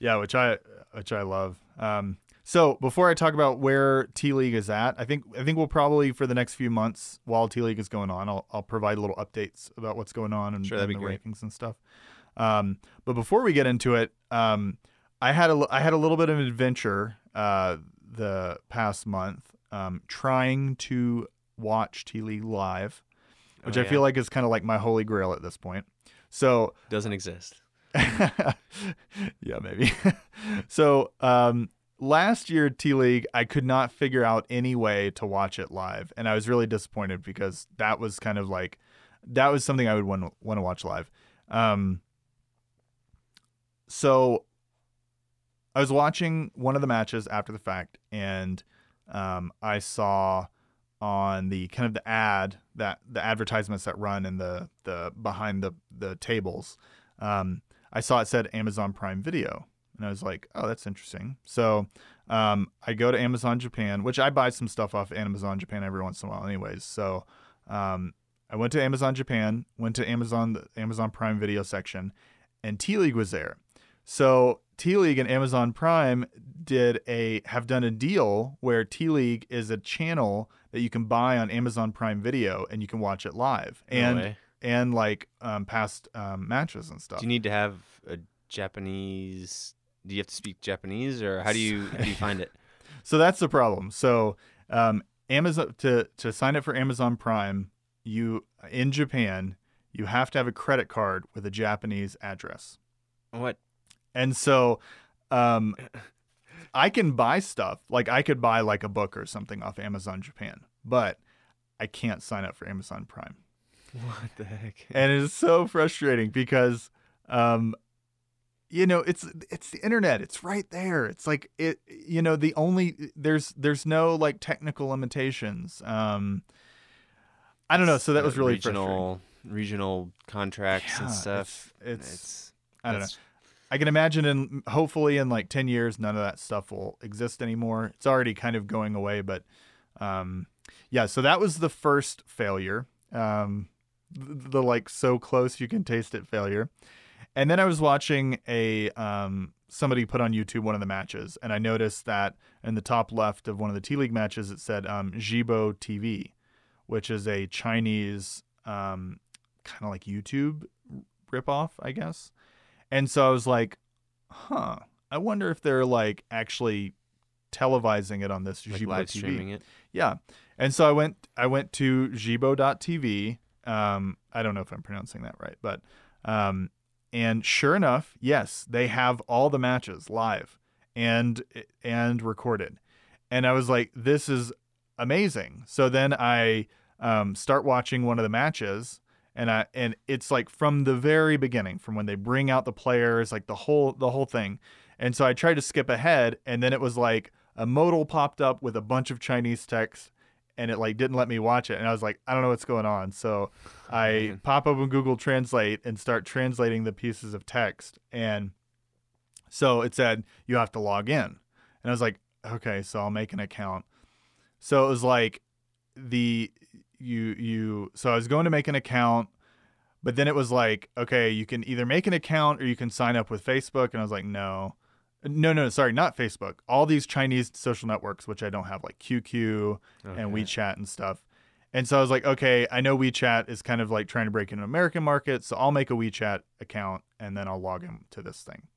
yeah which i which i love um so before i talk about where t league is at i think i think we'll probably for the next few months while t league is going on i'll, I'll provide little updates about what's going on and, Sure, and the great. rankings and stuff um but before we get into it um i had a i had a little bit of an adventure uh the past month um trying to watch t league live which Oh, i feel like is kind of like my holy grail at this point so doesn't exist. yeah, maybe. so um, last year T League, I could not figure out any way to watch it live, and I was really disappointed because that was kind of like that was something I would want want to watch live. Um, so I was watching one of the matches after the fact, and um, I saw on the kind of the ad that the advertisements that run in the the behind the the tables. Um, I saw it said Amazon Prime Video, and I was like, "Oh, that's interesting." So um, I go to Amazon Japan, which I buy some stuff off Amazon Japan every once in a while, anyways. So um, I went to Amazon Japan, went to Amazon the Amazon Prime Video section, and T League was there. So T League and Amazon Prime did a have done a deal where T League is a channel that you can buy on Amazon Prime Video, and you can watch it live No and way. and like um, past um, matches and stuff. Do you need to have a Japanese? Do you have to speak Japanese, or how do you how do you find it? So that's the problem. So um, Amazon to to sign up for Amazon Prime, you in Japan, you have to have a credit card with a Japanese address. What? And so um, I can buy stuff like I could buy like a book or something off Amazon Japan, but I can't sign up for Amazon Prime. What the heck? and it is so frustrating because um you know it's it's the internet it's right there it's like it you know the only there's there's no like technical limitations um i don't know so that was really regional regional contracts Yeah, and stuff. it's, it's I I don't know. i can imagine in hopefully in like 10 years none of that stuff will exist anymore it's already kind of going away but um yeah so that was the first failure um the, the like so close you can taste it failure and then i was watching a um somebody put on youtube one of the matches and i noticed that in the top left of one of the t league matches it said um zhibo tv which is a chinese um kind of like youtube ripoff i guess and so i was like huh i wonder if they're like actually televising it on this Like Zhibo live TV. streaming it. Yeah. And so I went I went to zhibo.tv. Um I don't know if I'm pronouncing that right, but um and sure enough, yes, they have all the matches live and and recorded. And I was like this is amazing. So then I um start watching one of the matches and I and it's like from the very beginning from when they bring out the players like the whole the whole thing. And so I tried to skip ahead and then it was like a modal popped up with a bunch of Chinese text and it like didn't let me watch it and I was like I don't know what's going on. So I man. pop open Google Translate and start translating the pieces of text and so it said you have to log in. And I was like okay, so I'll make an account. So it was like the you you so I was going to make an account but then it was like okay, you can either make an account or you can sign up with Facebook and I was like no. No, no, sorry, not Facebook. All these Chinese social networks, which I don't have, like QQ and WeChat and stuff. And so I was like, okay, I know WeChat is kind of like trying to break into American market, so I'll make a WeChat account and then I'll log into this thing.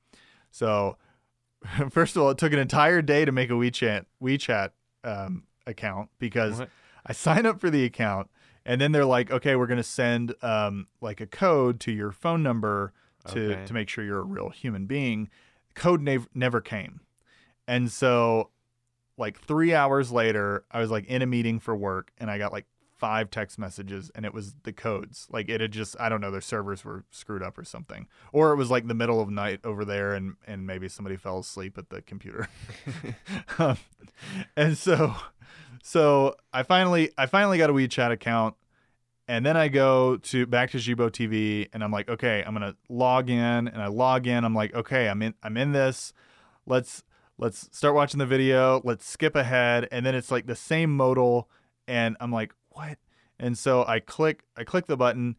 So first of all, it took an entire day to make a WeChat WeChat um, account because What? I sign up for the account and then they're like, okay, we're gonna send um, like a code to your phone number to Okay. to make sure you're a real human being. Code nev- never came, and so like three hours later, I was like in a meeting for work and I got like five text messages and it was the codes. Like it had just I don't know, their servers were screwed up or something. Or it was like the middle of night over there and and maybe somebody fell asleep at the computer. um, and so so I finally I finally got a WeChat account and then I go to back to Zhibo TV and I'm like, okay, I'm gonna log in and I log in. I'm like, okay, I'm in I'm in this. Let's let's start watching the video. Let's skip ahead. And then it's like the same modal and I'm like, what? And so I click I click the button.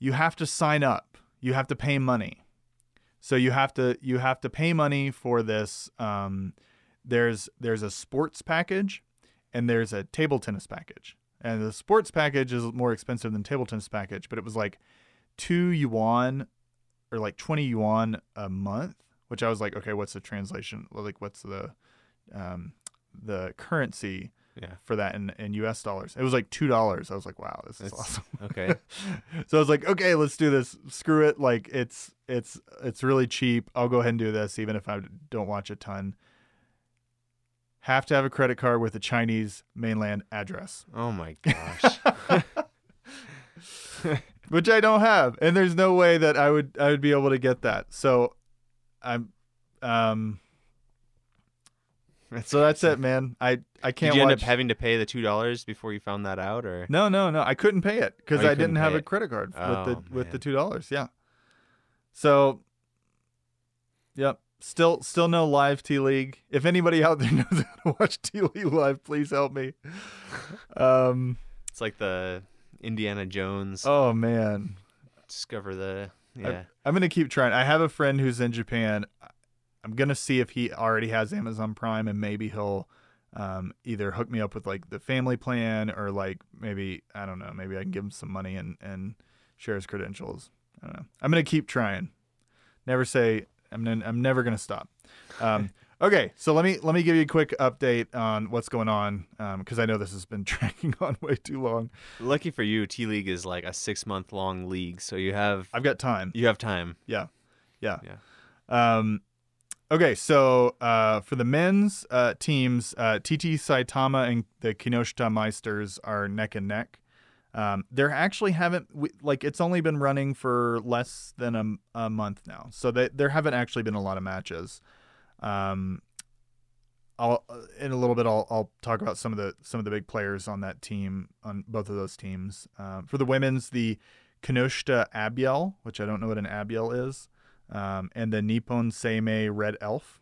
You have to sign up. You have to pay money. So you have to you have to pay money for this. Um, there's there's a sports package and there's a table tennis package. And the sports package is more expensive than table tennis package, but it was like two yuan or like 20 yuan a month, which I was like, okay, what's the translation? Like, what's the um, the currency Yeah. for that in, in US dollars? It was like two dollars. I was like, wow, this is That's- awesome. Okay. so I was like, okay, let's do this. Screw it. Like it's it's it's really cheap. I'll go ahead and do this, even if I don't watch a ton. Have to have a credit card with a Chinese mainland address, Oh my gosh. which I don't have, and there's no way that I would I would be able to get that. So, I'm, um, so that's it, man. I I can't Did you end up having to pay the two dollars before you found that out, or no, no, no. I couldn't pay it because Oh, I didn't have pay a credit card Oh, with the with the two dollars. Yeah. So, yep. Still, still no live T League. If anybody out there knows how to watch T League live, please help me. Um. it's like the Indiana Jones Oh man, discover the I- yeah. I'm gonna keep trying. I have a friend who's in Japan. I'm gonna see if he already has Amazon Prime, and maybe he'll um, either hook me up with like the family plan, or like maybe I don't know. Maybe I can give him some money and and share his credentials. I don't know. I'm gonna keep trying. Never say I'm. n- I'm never gonna stop. Um, okay, so let me let me give you a quick update on what's going on because I know this has been dragging on way too long. Lucky for you, T League is like a six month long league, so you have I've got time. you have time. Yeah. Yeah. Yeah. Um, okay, so uh, for the men's uh, teams, uh, TT Saitama and the Kinoshita Meisters are neck and neck. Um, there actually haven't we- like it's only been running for less than a, a month now, so they, there haven't actually been a lot of matches. Um, I'll in a little bit I'll, I'll talk about some of the some of the big players on that team on both of those teams. Um, for the women's, the Kinoshita Abyell, which I don't know what an Abyell is, um, and the Nippon Seimei Red Elf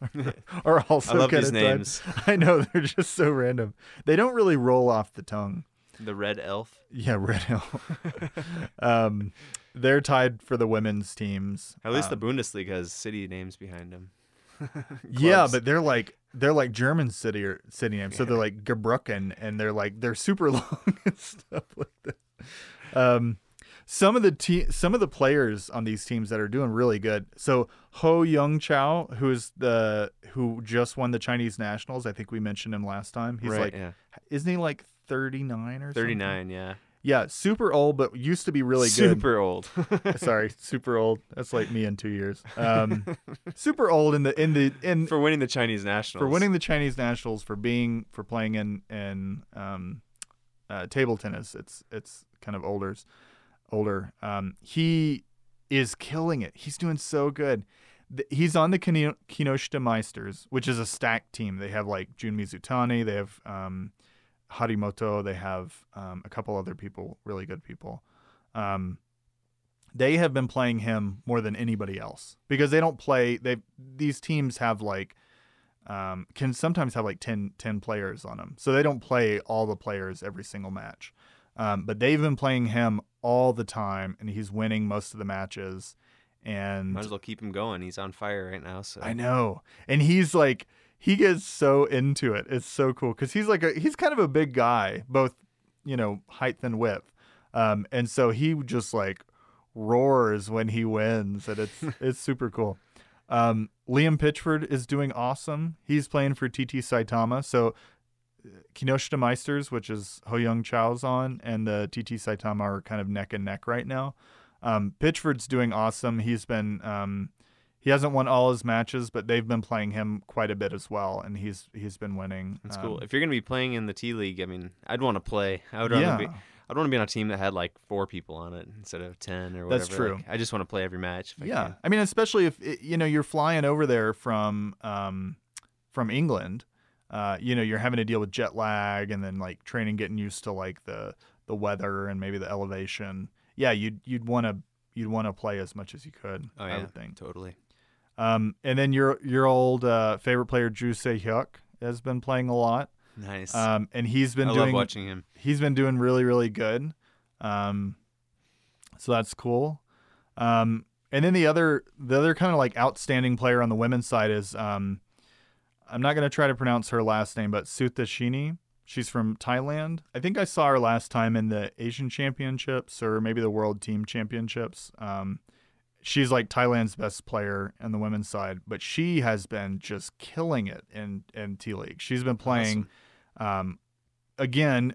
are also I love these names. I know they're just so random. They don't really roll off the tongue. The Red Elf. Yeah, Red Elf. um, they're tied for the women's teams. At least Um, the Bundesliga has city names behind them. Yeah, but they're like they're like German city or city names. So they're like Gebrücken and they're like they're super long and stuff like that. Um some of the te- some of the players on these teams that are doing really good. So Hou Yingchao, who's the who just won the Chinese nationals, I think we mentioned him last time. He's right, like yeah. isn't he like 39 or 39, yeah. Yeah, super old but used to be really good. Super old. Sorry, super old. That's like me in 2 years. Um super old in the in the in for winning the Chinese nationals. for winning the Chinese nationals for being for playing in in um, uh, table tennis. It's it's kind of older, older. Um, he is killing it. He's doing so good. He's on the Kino- Kinoshita Meisters, which is a stacked team. They have like Jun Mizutani, they have um, Harimoto, they have um, a couple other people, really good people. Um, they have been playing him more than anybody else because they don't play. They these teams have like um, can sometimes have like 10, 10 players on them. So they don't play all the players every single match. Um, but they've been playing him all the time, and he's winning most of the matches. And Might as well keep him going. He's on fire right now. So I know, and he's like he gets so into it. It's so cool because he's like a he's kind of a big guy, both you know height and width, um, and so he just like roars when he wins, and it's it's super cool. Um, Liam Pitchford is doing awesome. He's playing for TT Saitama. So Kinoshita Meisters, which is Hou Yingchao's on, and the TT Saitama are kind of neck and neck right now. Um, Pitchford's doing awesome. He's been um, he hasn't won all his matches, but they've been playing him quite a bit as well, and he's he's been winning. That's cool. Um, If you're gonna be playing in the T League, I mean, I'd want to play. I would rather yeah, be. I'd want to be on a team that had like four people on it instead of ten or whatever. That's true. Like, I just want to play every match. I yeah. can. I mean, especially if it, you know you're flying over there from um, from England. Uh, you know, you're having to deal with jet lag and then like training, getting used to like the the weather and maybe the elevation. Yeah, you'd you'd want to you'd want to play as much as you could. Oh I yeah, would think. totally. Um, and then your your old uh, favorite player, Ju Se Hyuk, has been playing a lot. Nice. Um, and he's been I doing love watching him. he's been doing really really good. Um, so that's cool. Um, and then the other the other kind of like outstanding player on the women's side is um, I'm not gonna try to pronounce her last name, but Suthasini. She's from Thailand. I think I saw her last time in the Asian Championships or maybe the World Team Championships. Um, she's like Thailand's best player on the women's side, but she has been just killing it in in T League. She's been playing. Um, again,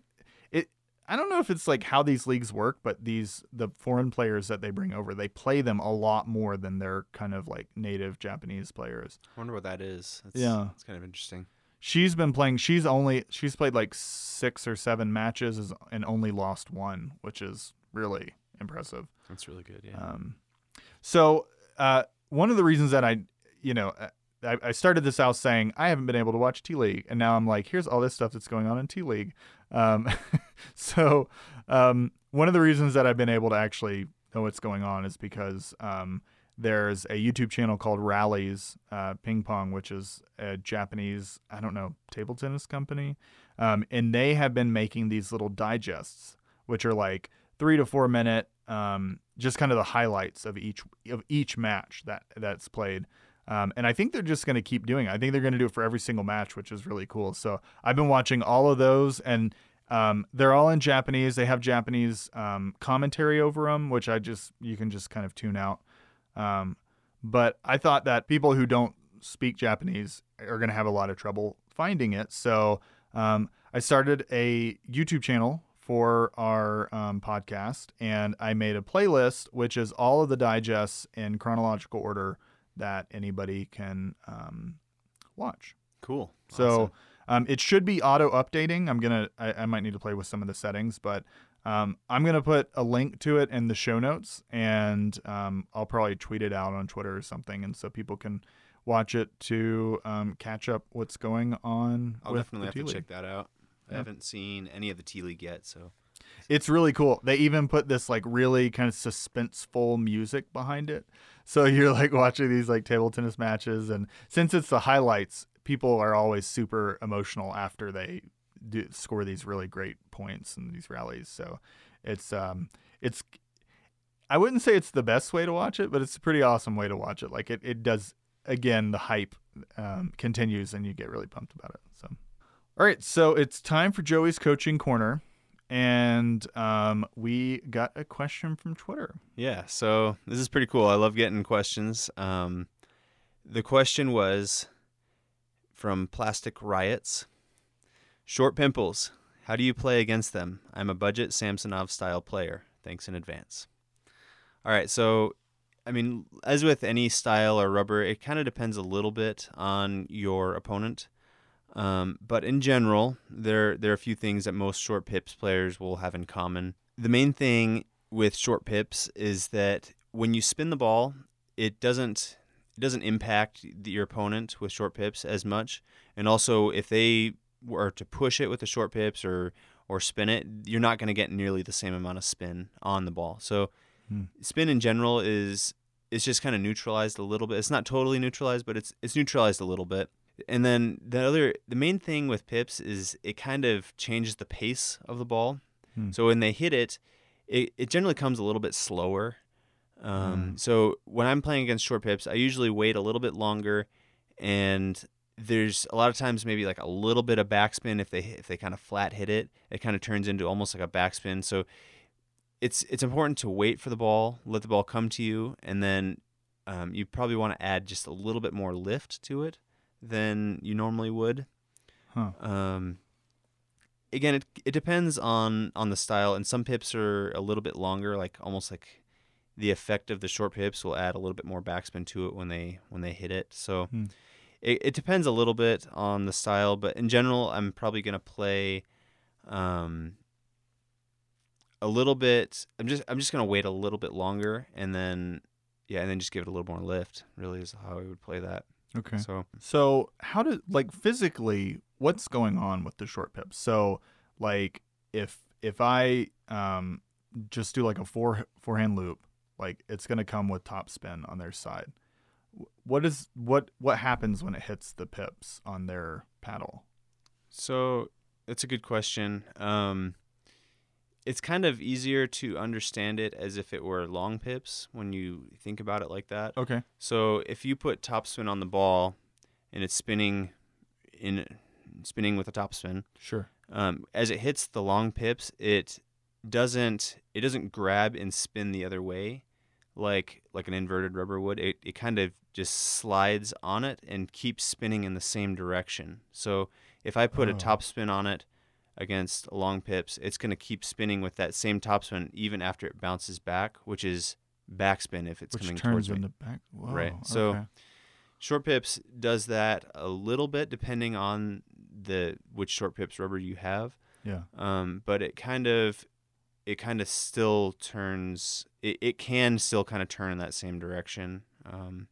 I don't know if it's like how these leagues work, but these the foreign players that they bring over, they play them a lot more than their kind of like native Japanese players. I wonder what that is. That's, Yeah. it's kind of interesting. She's been playing. She's only she's played like six or seven matches and only lost one, which is really impressive. That's really good. Yeah. Um, so uh, one of the reasons that I, you know, uh, I, I started this out saying I haven't been able to watch T League, and now I'm like, here's all this stuff that's going on in T League. Um, so um, one of the reasons that I've been able to actually know what's going on is because um, there's a YouTube channel called Rallys uh, Ping Pong, which is a Japanese, I don't know, table tennis company, um, and they have been making these little digests, which are like three to four minute, um, just kind of the highlights of each of each match that that's played. Um, and I think they're just going to keep doing it. I think they're going to do it for every single match, which is really cool. So I've been watching all of those, and um, they're all in Japanese. They have Japanese um, commentary over them, which I just you can just kind of tune out. Um, but I thought that people who don't speak Japanese are going to have a lot of trouble finding it. So um, I started a YouTube channel for our um, podcast, and I made a playlist, which is all of the digests in chronological order that anybody can um, watch. cool. So Awesome. um, it should be auto updating. I'm gonna I, I might need to play with some of the settings, but um, I'm gonna put a link to it in the show notes, and um, I'll probably tweet it out on Twitter or something, and so people can watch it to um, catch up what's going on. I'll definitely have to check that out. I Yeah. haven't seen any of the T League yet, so It's really cool. They even put this like really kind of suspenseful music behind it. So you're like watching these like table tennis matches and since it's the highlights, people are always super emotional after they do score these really great points in these rallies. So it's um it's I wouldn't say it's the best way to watch it, but it's a pretty awesome way to watch it. Like it, it does again the hype um, continues and you get really pumped about it. So all right, so it's time for Joey's coaching corner and um, we got a question from Twitter. yeah. So this is pretty cool. I love getting questions. Um, the question was from Plastic Riots. Short pimples. How do you play against them? I'm a budget Samsonov style player. Thanks in advance. All right, so I mean, as with any style or rubber, it kind of depends a little bit on your opponent. Um, but in general, there there are a few things that most short pips players will have in common. The main thing with short pips is that when you spin the ball, it doesn't it doesn't impact the, your opponent with short pips as much. And also, if they were to push it with the short pips or or spin it, you're not going to get nearly the same amount of spin on the ball. So, Hmm. spin in general is is just kind of neutralized a little bit. It's not totally neutralized, but it's it's neutralized a little bit. And then the other, the main thing with pips is it kind of changes the pace of the ball. Hmm. So when they hit it, it, it generally comes a little bit slower. Um, Mm. So when I'm playing against short pips, I usually wait a little bit longer, and there's a lot of times maybe like a little bit of backspin if they if they kind of flat hit it, it kind of turns into almost like a backspin. So it's it's important to wait for the ball, let the ball come to you, and then um, you probably want to add just a little bit more lift to it than you normally would. Huh. Um, again, it it depends on on the style, and some pips are a little bit longer, like almost like the effect of the short pips will add a little bit more backspin to it when they when they hit it. So Hmm. it, it depends a little bit on the style, but in general, I'm probably gonna play um, a little bit. I'm just I'm just gonna wait a little bit longer, and then yeah, and then just give it a little more lift. Really is how I would play that. Okay. So So how did like physically what's going on with the short pips? So like if if I um just do like a four forehand loop, like it's gonna come with top spin on their side. What is what what happens when it hits the pips on their paddle? So that's a good question. Um, it's kind of easier to understand it as if it were long pips when you think about it like that. Okay. So if you put topspin on the ball and it's spinning in spinning with a topspin, Sure. um, as it hits the long pips, it doesn't it doesn't grab and spin the other way like like an inverted rubber would. It it kind of just slides on it and keeps spinning in the same direction. So if I put a Oh. topspin on it against long pips, it's going to keep spinning with that same topspin even after it bounces back, which is backspin if it's Which coming turns towards me. into back. Whoa, Right. So- Short pips does that a little bit depending on the which short pips rubber you have. yeah. Um, but it kind of it kind of still turns it, it can still kind of turn in that same direction. Um,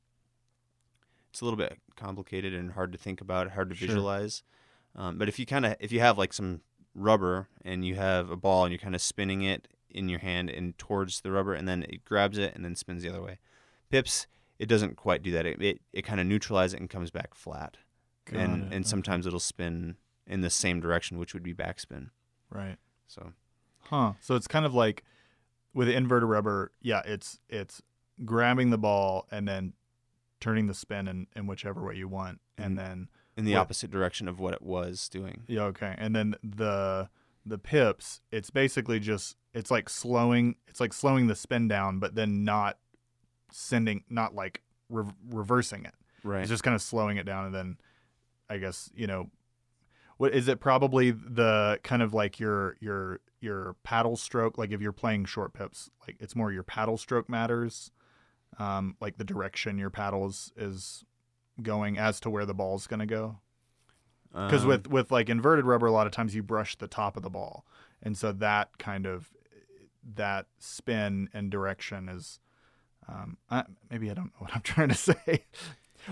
it's a little bit complicated and hard to think about, hard to Sure. visualize. Um, but if you kind of if you have like some rubber and you have a ball and you're kind of spinning it in your hand and towards the rubber and then it grabs it and then spins the other way. Pips it doesn't quite do that. It it, it kind of neutralizes it and comes back flat. Got and it, and sometimes it'll spin in the same direction, which would be backspin. Right. So Huh. So it's kind of like with the inverted rubber, yeah, it's it's grabbing the ball and then turning the spin in, in whichever way you want. And Mhm. then in the opposite direction of what it was doing. yeah, okay. And then the the pips, it's basically just it's like slowing it's like slowing the spin down, but then not sending not like re- reversing it. Right. It's just kind of slowing it down and then I guess, you know, what is it probably the kind of like your your your paddle stroke like if you're playing short pips, like it's more your paddle stroke matters. Um like the direction your paddle is, is going as to where the ball's going to go. Cuz Um, with with like inverted rubber a lot of times you brush the top of the ball. And so that kind of that spin and direction is um, I, maybe I don't know what I'm trying to say.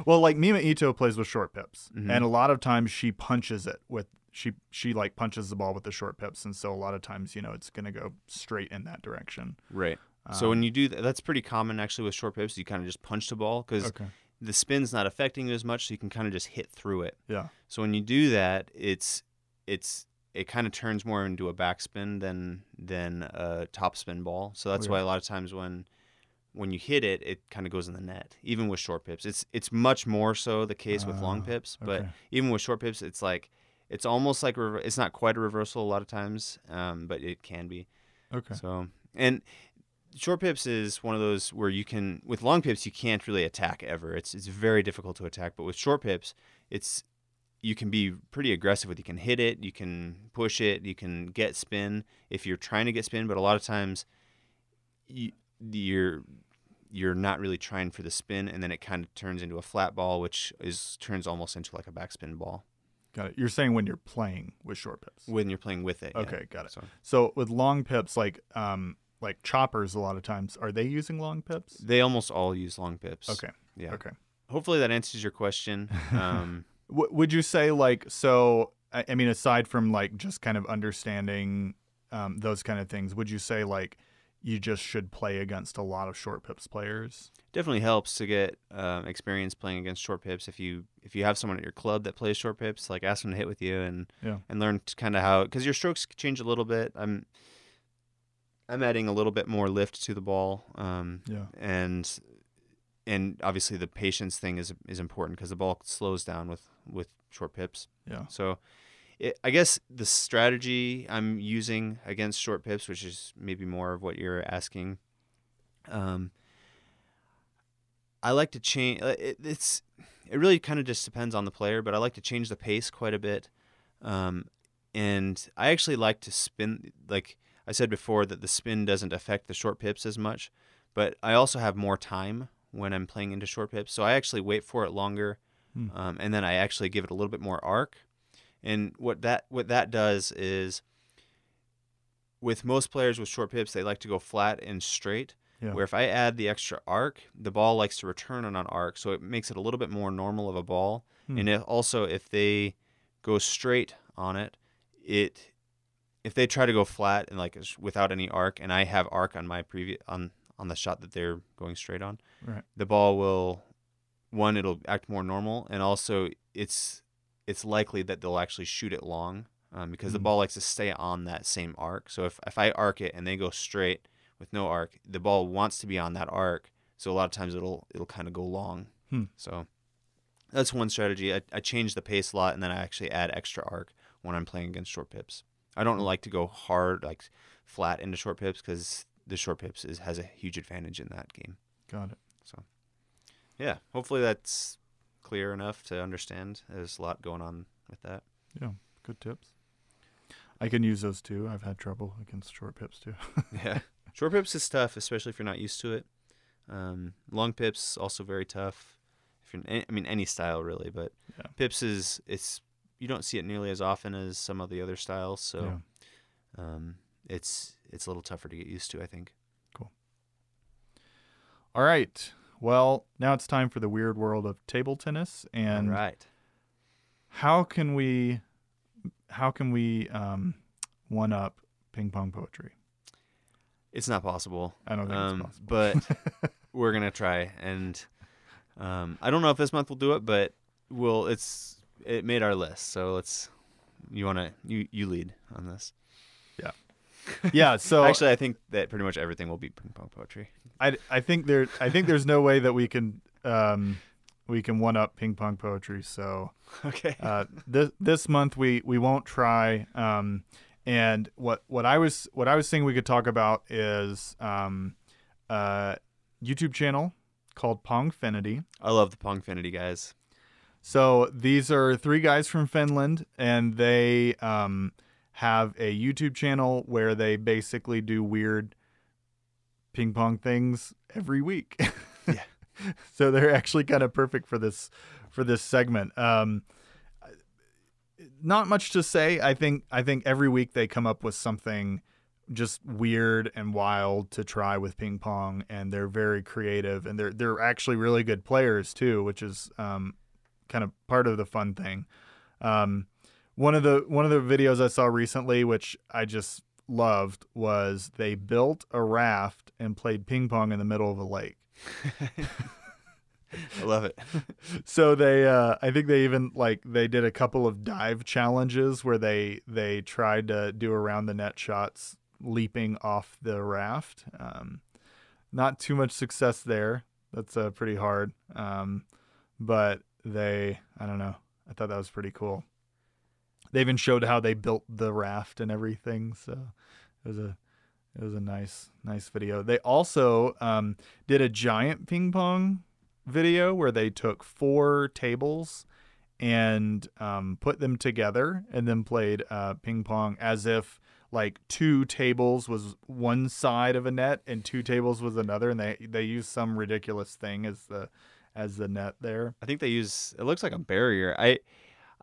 well, like Mima Ito plays with short pips, Mhm. and a lot of times she punches it with she she like punches the ball with the short pips, and so a lot of times you know it's gonna go straight in that direction. right. so Um, when you do that, that's pretty common actually with short pips. You kind of just punch the ball because okay, the spin's not affecting you as much, so you can kind of just hit through it. yeah, So when you do that, it's it's it kind of turns more into a backspin than than a topspin ball. So that's Okay. why a lot of times when when you hit it, it kind of goes in the net. Even with short pips, it's it's much more so the case with long Ah, pips, but okay. even with short pips, it's like it's almost like rever- it's not quite a reversal a lot of times, um, but it can be. okay, So and short pips is one of those where you can with long pips you can't really attack ever. It's it's very difficult to attack, but with short pips, it's you can be pretty aggressive with. You can hit it, you can push it, you can get spin if you're trying to get spin. But a lot of times, you, you're you're not really trying for the spin, and then it kind of turns into a flat ball, which is turns almost into like a backspin ball got it. You're saying when you're playing with short pips. when you're playing with it. yeah. Okay, got it. So So with long pips, like um like choppers, a lot of times are they using long pips? they almost all use long pips. Okay, Yeah. okay. Hopefully that answers your question. Um, W- would you say like so? I, mean, aside from like just kind of understanding um, those kind of things, would you say like you just should play against a lot of short pips players? definitely helps to get um, experience playing against short pips. If you if you have someone at your club that plays short pips, like ask them to hit with you and Yeah. and learn kind of how because your strokes change a little bit. I'm I'm adding a little bit more lift to the ball, um, Yeah. and and obviously the patience thing is is important because the ball slows down with with short pips. Yeah. So, it, I guess the strategy I'm using against short pips, which is maybe more of what you're asking, um, I like to change. It, it's it really kind of just depends on the player, but I like to change the pace quite a bit. Um, and I actually like to spin. Like I said before, that the spin doesn't affect the short pips as much, but I also have more time when I'm playing into short pips, so I actually wait for it longer, Hmm. um, and then I actually give it a little bit more arc. And what that what that does is, with most players with short pips, they like to go flat and straight. Yeah. Where if I add the extra arc, the ball likes to return on an arc, so it makes it a little bit more normal of a ball. Hmm. And if, also, if they go straight on it, it if they try to go flat and like without any arc, and I have arc on my previous on on the shot that they're going straight on, Right. the ball will one it'll act more normal, and also it's it's likely that they'll actually shoot it long um, because the Mhm. ball likes to stay on that same arc. So if if I arc it and they go straight with no arc, the ball wants to be on that arc. So a lot of times it'll it'll kind of go long. Hmm. So that's one strategy. I, I change the pace a lot, and then I actually add extra arc when I'm playing against short pips. I don't like to go hard like flat into short pips because the short pips is has a huge advantage in that game. Got it. So, yeah, hopefully that's clear enough to understand. There's a lot going on with that. Yeah. Good tips. I can use those too. I've had trouble against short pips too. Yeah, short pips is tough, especially if you're not used to it. Um, long pips also very tough. If you're, I mean, any style really, but Yeah. pips is it's you don't see it nearly as often as some of the other styles, so Yeah. um, it's it's a little tougher to get used to, I think. Cool. All right. Well, now it's time for the weird world of table tennis and All right. how can we how can we um one up ping pong poetry? It's not possible. I don't think Um, it's possible. but we're gonna try, and um, I don't know if this month we'll do it, but we'll. It's it made our list, so let's. You wanna you you lead on this? yeah, Yeah, so Actually, I think that pretty much everything will be ping pong poetry. I, I think there I think there's no way that we can um we can one up ping pong poetry. So Okay. uh, this this month we we won't try. Um, and what what I was what I was saying we could talk about is um, uh, YouTube channel called Pongfinity. I love the Pongfinity guys. So these are three guys from Finland, and they um, have a YouTube channel where they basically do weird ping pong things every week. Yeah. so they're actually kind of perfect for this for this segment. Um, not much to say. I think I think every week they come up with something just weird and wild to try with ping pong, and they're very creative, and they're they're actually really good players too, which is um, kind of part of the fun thing. Um, one of the one of the videos I saw recently, which I just loved, was they built a raft and played ping pong in the middle of a lake. I love it. so they uh i think they even like they did a couple of dive challenges where they they tried to do around the net shots leaping off the raft um not too much success there that's uh, pretty hard um but they i don't know. I thought that was pretty cool. They even showed how they built the raft and everything so it was a it was a nice nice video. They also um did a giant ping pong video where they took four tables and um, put them together and then played uh, ping pong as if like two tables was one side of a net and two tables was another and they they used some ridiculous thing as the as the net there I think they use it looks like a barrier. I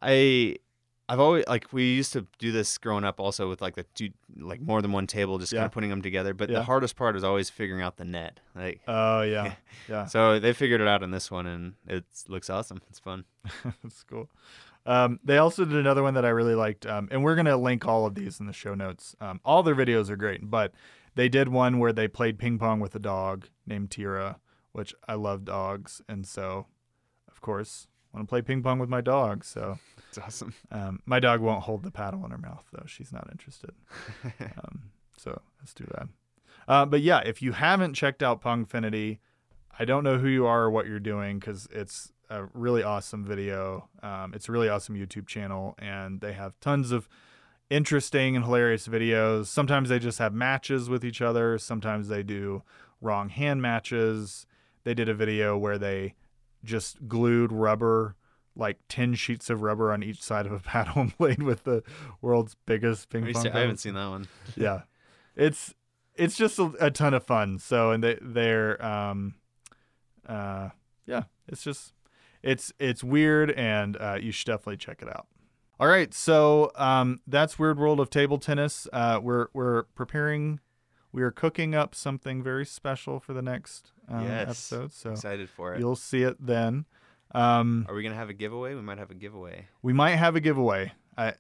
I I've always like we used to do this growing up also with like the two like more than one table just kind of putting them together, but Yeah. the hardest part is always figuring out the net. Like oh yeah yeah so they figured it out in this one and it looks awesome. It's fun. That's cool. Um, they also did another one that I really liked, um, and we're gonna link all of these in the show notes. Um, all their videos are great, but they did one where they played ping pong with a dog named Tira, which I love dogs, and so of course want to play ping pong with my dog. So It's awesome. um, my dog won't hold the paddle in her mouth though; she's not interested. Um, so that's too bad. Uh, but yeah, if you haven't checked out Pongfinity, I don't know who you are or what you're doing because it's a really awesome video. Um, it's a really awesome YouTube channel, and they have tons of interesting and hilarious videos. Sometimes they just have matches with each other. Sometimes they do wrong hand matches. They did a video where they just glued rubber, like 10 sheets of rubber on each side of a paddle and played with the world's biggest ping pong. I haven't seen that one. Yeah. It's it's just a, a ton of fun. So and they they're um uh yeah, it's just it's it's weird and uh, you should definitely check it out. All right, so um, that's Weird World of Table Tennis. Uh, we're we're preparing, we are cooking up something very special for the next um, Yes. episode. So Excited for it. you'll see it then. Um, Are we gonna have a giveaway? We might have a giveaway. we might have a giveaway. I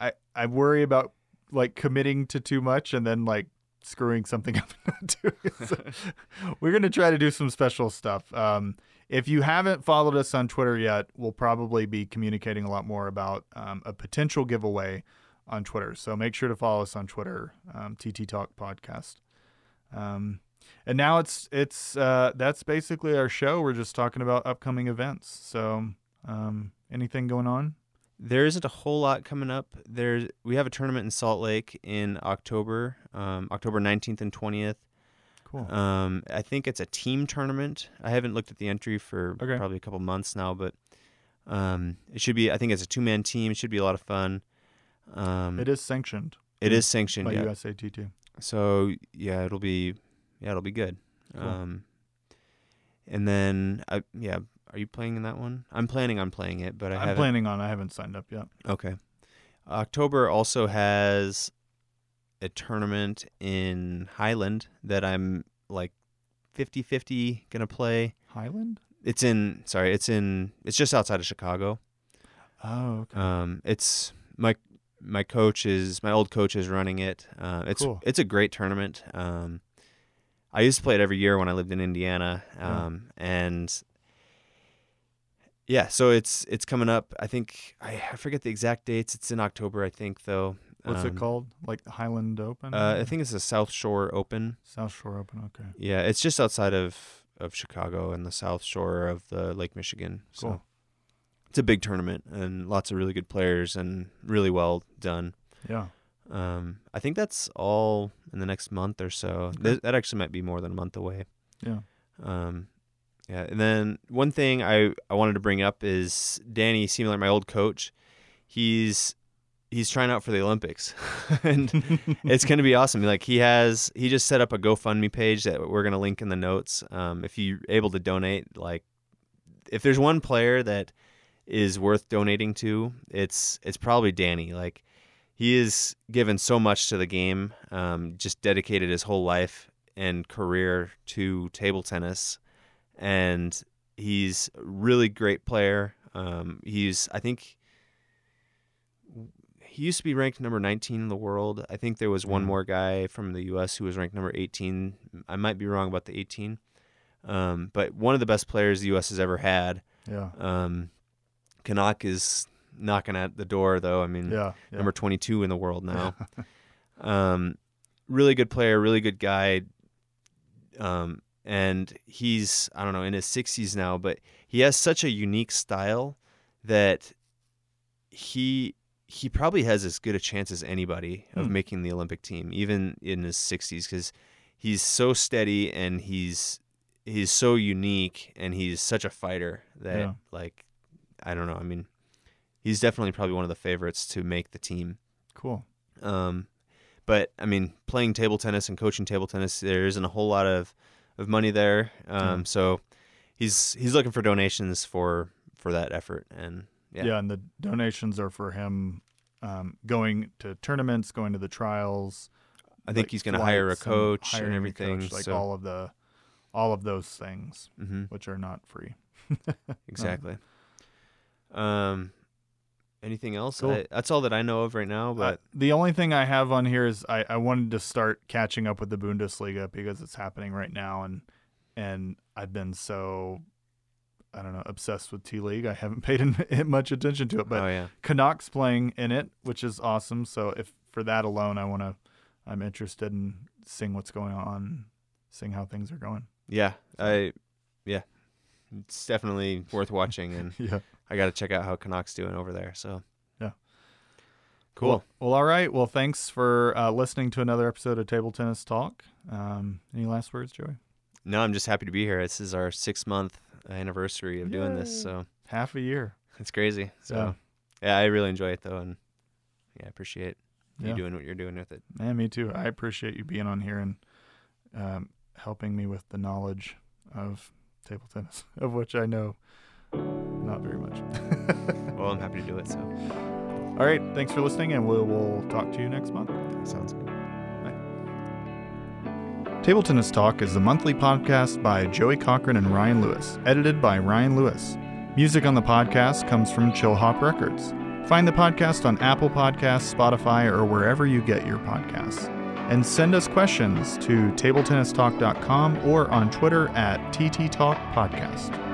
I I worry about like committing to too much and then like screwing something up and not doing it. So we're gonna try to do some special stuff. Um, if you haven't followed us on Twitter yet, we'll probably be communicating a lot more about um, a potential giveaway on Twitter. So make sure to follow us on Twitter, um, TT Talk Podcast. Um, and now it's it's uh, that's basically our show. We're just talking about upcoming events. So um, anything going on? There isn't a whole lot coming up. There's we have a tournament in Salt Lake in October, um, October 19th and 20th. Cool. Um, I think it's a team tournament. I haven't looked at the entry for Okay. probably a couple months now, but um, it should be. I think it's a two man team. It should be a lot of fun. Um, It is sanctioned it is sanctioned. by Yeah. USATT. So yeah, it'll be yeah, it'll be good. Cool. Um, and then I yeah, are you playing in that one? I'm planning on playing it, but I I'm haven't. planning on. I haven't signed up yet. Okay. October also has a tournament in Highland that I'm like 50-50 going to play. Highland. It's in sorry, it's in it's just outside of Chicago. Oh, okay. Um it's my my coach is my old coach is running it. Uh, it's Cool. it's a great tournament. Um I used to play it every year when I lived in Indiana. Yeah. Um and yeah, so it's it's coming up. I think I, I forget the exact dates. It's in October, I think, though. What's it Um, called? Like the Highland Open? Uh, I think it's the South Shore Open. South Shore Open. Okay. Yeah, it's just outside of of Chicago and the South Shore of the Lake Michigan. So Cool. it's a big tournament and lots of really good players and really well done. Yeah. Um, I think that's all in the next month or so. Okay. Th- that actually might be more than a month away. Yeah. Um, yeah, and then one thing I, I wanted to bring up is Danny Seemiller, my old coach. He's he's trying out for the Olympics, and it's going to be awesome. Like he has, he just set up a GoFundMe page that we're going to link in the notes. Um, if you're able to donate, like if there's one player that is worth donating to, it's it's probably Danny. Like he has given so much to the game, um, just dedicated his whole life and career to table tennis, and he's a really great player. Um, he's I think he used to be ranked number 19 in the world. I think there was one more guy from the U.S. who was ranked number 18. I might be wrong about the 18, um, but one of the best players the U.S. has ever had. Yeah. Um, Kanak is knocking at the door, though. I mean, Yeah. yeah. number 22 in the world now. um, really good player, really good guy. Um, and he's I don't know in his 60s now, but he has such a unique style that he he probably has as good a chance as anybody of Hmm. making the Olympic team, even in his 60s, because he's so steady and he's he's so unique and he's such a fighter that Yeah. like I don't know. I mean, he's definitely probably one of the favorites to make the team. Cool. Um, but I mean, playing table tennis and coaching table tennis, there isn't a whole lot of, of money there. Um, Yeah. so he's he's looking for donations for for that effort, and Yeah. yeah, and the donations are for him um, going to tournaments, going to the trials. I think like he's going to hire a coach and hiring a everything. coach, like so all of the, all of those things, hmm which are not free. exactly. Um, anything else? Cool. I, that's all that I know of right now. Uh, But the only thing I have on here is I, I wanted to start catching up with the Bundesliga because it's happening right now, and and I've been so I don't know obsessed with T League. I haven't paid in, much attention to it, but oh yeah, Kanak's playing in it, which is awesome. So if for that alone, I want to, I'm interested in seeing what's going on, seeing how things are going. yeah. I yeah, it's definitely worth watching, and Yeah. I got to check out how Kanak's doing over there. So Yeah. cool. Well, well, all right. Well, thanks for uh, listening to another episode of Table Tennis Talk. Um, any last words, Joey? No, I'm just happy to be here. This is our six month anniversary of doing this, so Half a year. it's crazy. So Yeah. yeah, I really enjoy it though, and yeah, I appreciate you Yeah. doing what you're doing with it. Yeah, me too. I appreciate you being on here and um, helping me with the knowledge of table tennis, of which I know not very much. Well, I'm happy to do it. So All right. Thanks for listening, and we'll, we'll talk to you next month. sounds good. Table Tennis Talk is the monthly podcast by Joey Cochran and Ryan Lewis, edited by Ryan Lewis. Music on the podcast comes from Chillhop Records. Find the podcast on Apple Podcasts, Spotify, or wherever you get your podcasts. And send us questions to tabletennistalk.com or on Twitter at TT Talk Podcast.